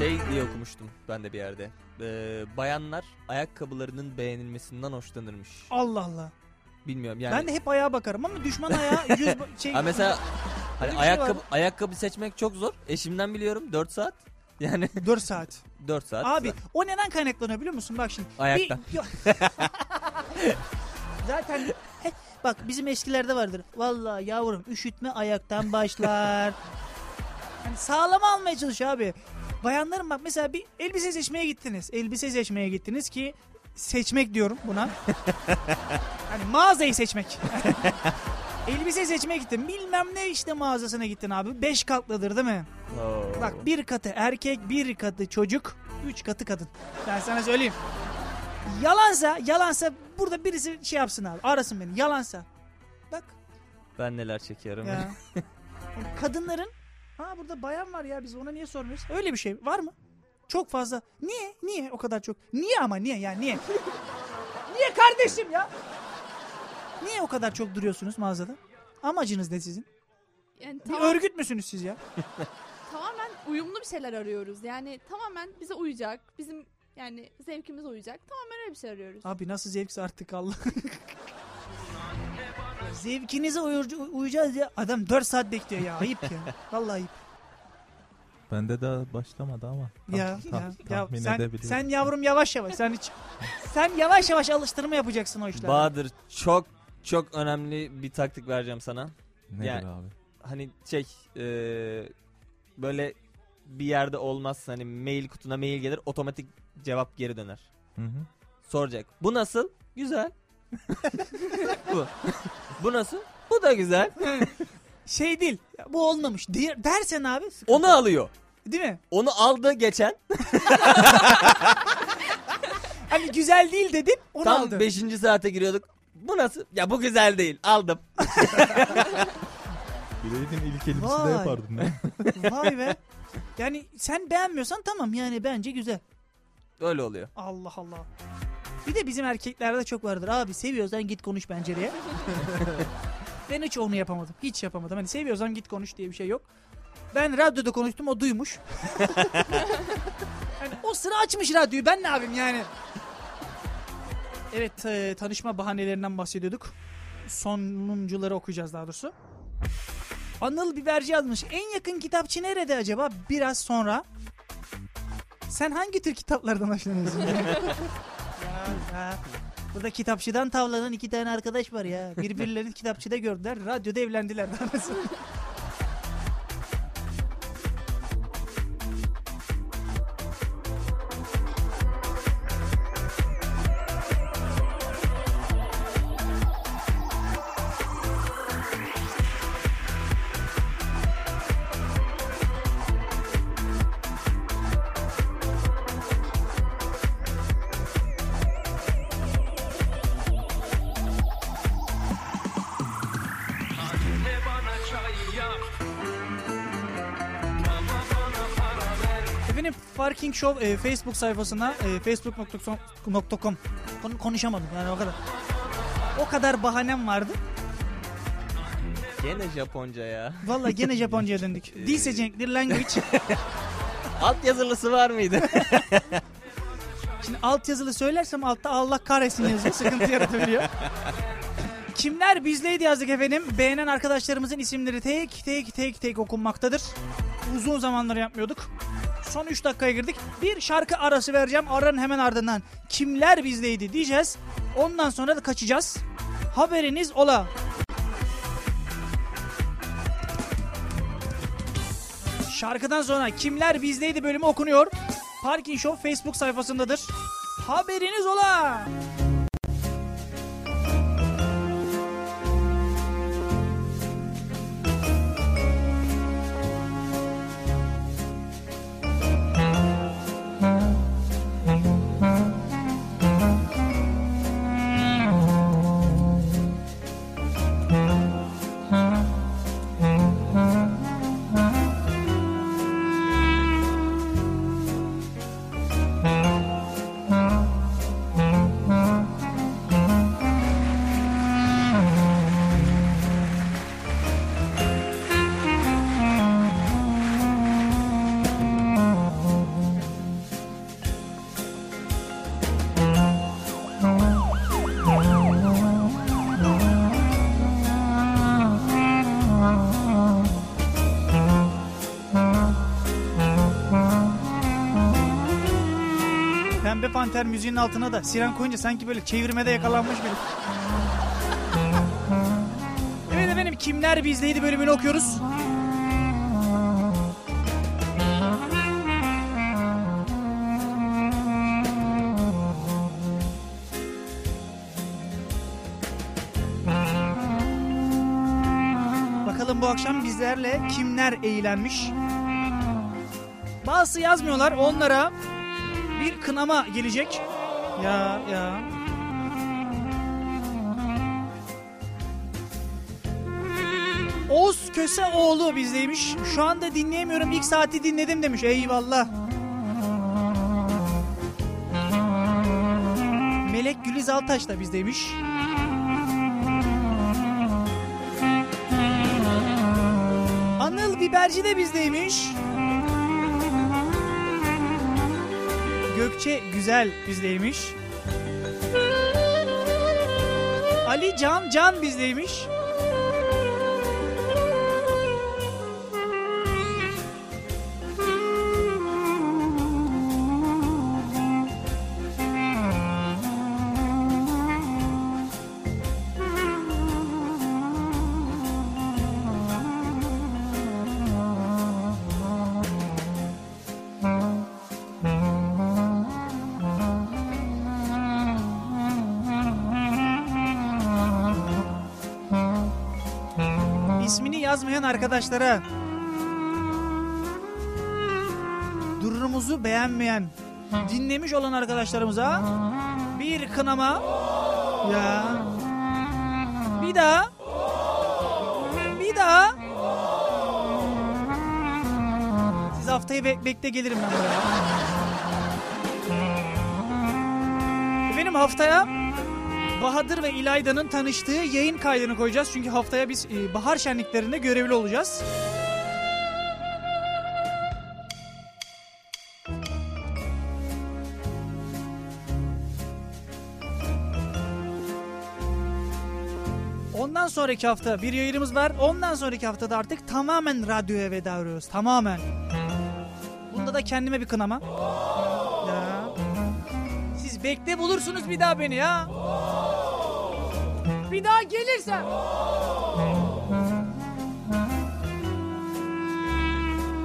şey diye okumuştum ben de bir yerde. Ee, bayanlar ayakkabılarının beğenilmesinden hoşlanırmış. Allah Allah. Bilmiyorum yani. Ben de hep ayağa bakarım ama düşman ayağı *laughs* yüz ba- şey. Ha mesela hani Öyle bir şey ayakkabı var. ayakkabı seçmek çok zor. Eşimden biliyorum 4 saat. Yani *laughs* 4 saat. 4 saat. Abi o neden kaynaklanıyor biliyor musun? Bak şimdi. Ayaktan. Bir- *laughs* Zaten he, bak bizim eskilerde vardır. Vallahi yavrum üşütme ayaktan başlar. Hani sağlama almaya çalış abi. Bayanların bak mesela bir elbise seçmeye gittiniz. Elbise seçmeye gittiniz ki seçmek diyorum buna. *laughs* hani mağazayı seçmek. *laughs* elbise seçmeye gittin. Bilmem ne işte mağazasına gittin abi. Beş katlıdır değil mi? Oo. Bak bir katı erkek, bir katı çocuk, üç katı kadın. Ben sana söyleyeyim. Yalansa, yalansa burada birisi şey yapsın abi. Arasın beni. Yalansa. Bak Ben neler çekiyorum. ya. *laughs* Kadınların ha burada bayan var ya biz ona niye sormuyoruz? Öyle bir şey var mı? Çok fazla. Niye? Niye o kadar çok? Niye ama niye ya niye? niye kardeşim ya? Niye o kadar çok duruyorsunuz mağazada? Amacınız ne sizin? Yani Bir tamam- örgüt müsünüz siz ya? *laughs* tamamen uyumlu bir şeyler arıyoruz. Yani tamamen bize uyacak. Bizim yani zevkimize uyacak. Tamamen öyle bir şey arıyoruz. Abi nasıl zevkse artık Allah. *laughs* Zevkinize uyur- uyacağız ya. Adam 4 saat bekliyor ya. Ayıp ya. *laughs* Vallahi ayıp. Bende de başlamadı ama. Tam- ya, tam- ya, ya sen, sen yavrum yavaş yavaş. Sen hiç *laughs* sen yavaş yavaş alıştırma yapacaksın o işlere. Bahadır çok çok önemli bir taktik vereceğim sana. Nedir yani- abi? Hani şey e, böyle bir yerde olmazsa hani mail kutuna mail gelir otomatik cevap geri döner. Hı hı. Soracak. Bu nasıl? Güzel. Bu. Bu nasıl? Bu da güzel. Şey değil. ya bu olmamış. diye- dersen abi. sıkıntı. Onu alıyor. Değil mi? Onu aldı geçen. *laughs* Hani güzel değil dedin. Onu Tam aldı. 5. saate giriyorduk. Bu nasıl? Ya bu güzel değil. Aldım. *laughs* Bileydin ilk elbise de Vay. yapardın ne? *laughs* Vay be. Yani sen beğenmiyorsan tamam yani bence güzel. Öyle oluyor. Allah Allah. Bir de bizim erkeklerde çok vardır. Abi seviyorsan git konuş pencereye. *laughs* ben hiç onu yapamadım. Hiç yapamadım. Hani seviyorsan git konuş diye bir şey yok. Ben radyoda konuştum o duymuş. yani *laughs* o sıra açmış radyoyu ben ne yapayım yani. Evet e, tanışma bahanelerinden bahsediyorduk. Sonuncuları okuyacağız daha doğrusu. Anıl Biberci yazmış. En yakın kitapçı nerede acaba? Biraz sonra. Sen hangi tür kitaplardan hoşlanıyorsun? *laughs* ya. Burada kitapçıdan tavlanan iki tane arkadaş var ya. *laughs* Birbirlerini kitapçıda gördüler. Radyoda evlendiler. *laughs* Farking Show e, Facebook sayfasına e, facebook.com Kon- konuşamadım yani o kadar. O kadar bahanem vardı. Gene Japonca ya. Vallahi gene Japonca'ya *laughs* döndük. Dil seçenekleri language. *laughs* Alt yazılısı var mıydı? *laughs* Şimdi alt yazılı söylersem altta Allah kahretsin yazıyor. Sıkıntı yaratabiliyor. Kimler bizleydi yazdık efendim. Beğenen arkadaşlarımızın isimleri tek tek tek tek okunmaktadır. Uzun zamanlar yapmıyorduk. Son 3 dakikaya girdik. Bir şarkı arası vereceğim. Aranın hemen ardından kimler bizdeydi diyeceğiz. Ondan sonra da kaçacağız. Haberiniz ola. Şarkıdan sonra kimler bizdeydi bölümü okunuyor. Parking Show Facebook sayfasındadır. Haberiniz ola. Panter müziğinin altına da siren koyunca sanki böyle çevirmede yakalanmış biri. Evet efendim kimler bizdeydi bölümünü okuyoruz. Bakalım bu akşam bizlerle kimler eğlenmiş. Bazısı yazmıyorlar onlara kınama gelecek. Ya ya. Oğuz Köseoğlu bizdeymiş. Şu anda dinleyemiyorum ilk saati dinledim demiş. Eyvallah. Melek Güliz Altaş da bizdeymiş. Anıl Biberci de bizdeymiş. Gökçe Güzel bizdeymiş. Ali Can Can bizdeymiş. Yazmayan arkadaşlara. Durumumuzu beğenmeyen dinlemiş olan arkadaşlarımıza bir kınama. Ya. Bir daha. Bir daha. Siz haftayı bek bekle gelirim ben buraya. Efendim haftaya Bahadır ve İlayda'nın tanıştığı yayın kaydını koyacağız. Çünkü haftaya biz e, bahar şenliklerinde görevli olacağız. Ondan sonraki hafta bir yayınımız var. Ondan sonraki haftada artık tamamen radyoya veda ediyoruz. Tamamen. Bunda da kendime bir kınama. Ya. Siz bekle bulursunuz bir daha beni ya. Bir daha gelirsem.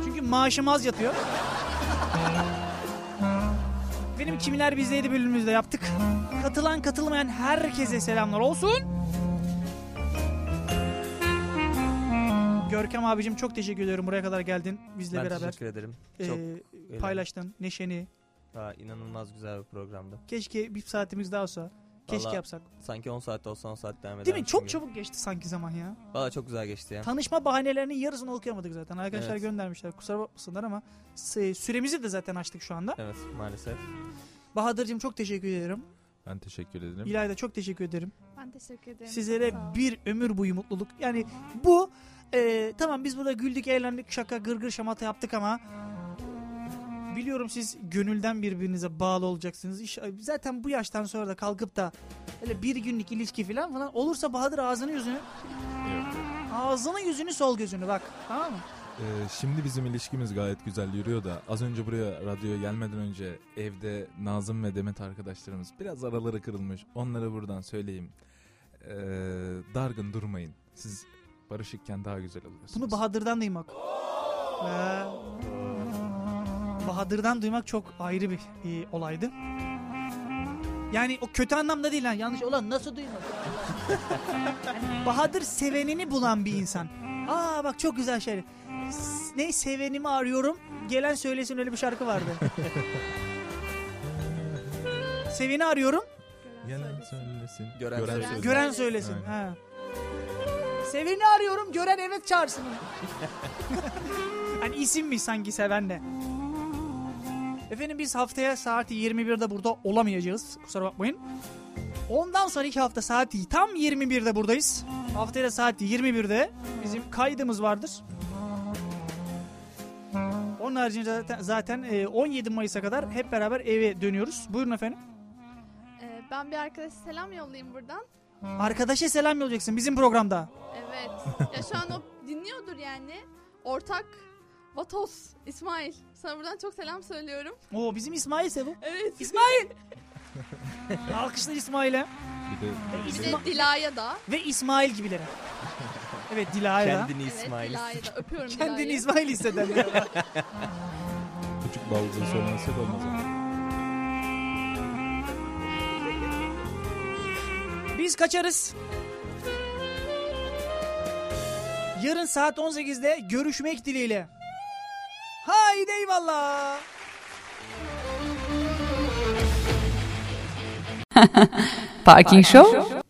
Çünkü maaşım az yatıyor. Benim kimiler bizdeydi bölümümüzde yaptık. Katılan katılmayan herkese selamlar olsun. Görkem abicim çok teşekkür ediyorum buraya kadar geldin bizle Ben beraber. teşekkür ederim. Ee, Çok paylaştın neşeni. Daha inanılmaz güzel bir programdı. Keşke bir saatimiz daha olsa. Keşke Vallahi yapsak. Sanki 10 saatte olsa 10 saat devam eder. Değil mi? Çok çabuk geçti sanki zaman ya. Valla çok güzel geçti ya. Tanışma bahanelerinin yarısını okuyamadık zaten. Arkadaşlar Evet. göndermişler. Kusura bakmasınlar ama süremizi de zaten açtık şu anda. Evet maalesef. Bahadır'cığım çok teşekkür ederim. Ben teşekkür ederim. İlayda çok teşekkür ederim. Ben teşekkür ederim. Sizlere bir ömür boyu mutluluk. Yani bu e, tamam biz burada güldük, eğlendik, şaka, gırgır, şamata yaptık ama biliyorum siz gönülden birbirinize bağlı olacaksınız. İş, zaten bu yaştan sonra da kalkıp da öyle bir günlük ilişki falan falan olursa Bahadır ağzını yüzünü ağzını yüzünü sol gözünü bak tamam mı? Ee, şimdi bizim ilişkimiz gayet güzel yürüyor da az önce buraya radyoya gelmeden önce evde Nazım ve Demet arkadaşlarımız biraz araları kırılmış. Onlara buradan söyleyeyim. Ee, dargın durmayın. Siz barışıkken daha güzel oluyorsunuz. Bunu Bahadır'dan duymak. Ee, Bahadır'dan duymak çok ayrı bir e, olaydı. Yani o kötü anlamda değil ha. Yanlış olan nasıl duymak? Yani *laughs* Bahadır sevenini bulan bir insan. Aa bak çok güzel şey. S- Ne sevenimi arıyorum. Gelen söylesin öyle bir şarkı vardı. *laughs* Seveni arıyorum. Gelen söylesin. Gören söylesin. Gören söylesin. Ha. Seveni arıyorum. Gören evet çağırsın. *laughs* hani isimmiş sanki seven de. Efendim biz haftaya saat 21'de burada olamayacağız. Kusura bakmayın. Ondan sonraki hafta saat tam 21'de buradayız. Haftaya saat 21'de bizim kaydımız vardır. Onun haricinde zaten, zaten e, 17 Mayıs'a kadar hep beraber eve dönüyoruz. Buyurun efendim. Ee, ben bir arkadaşa selam yollayayım buradan. Arkadaşa selam yollayacaksın bizim programda. Evet. ya şu an o dinliyordur yani. Ortak Vatos, İsmail. Sana buradan çok selam söylüyorum. Oo bizim İsmail ise bu. Evet. İsmail! *laughs* Alkışlar İsmail'e. Bir de, Bir de de Dila'ya da. Ve İsmail gibilere. Evet Dila'ya da. Kendini Evet İsmail. Dila'ya da. Öpüyorum Kendini Dila'yı. İsmail hissedenler. *laughs* küçük baldızı söylemesek olmaz ama. Biz kaçarız. Yarın saat 18'de görüşmek dileğiyle. Haydi eyvallah. Parking Show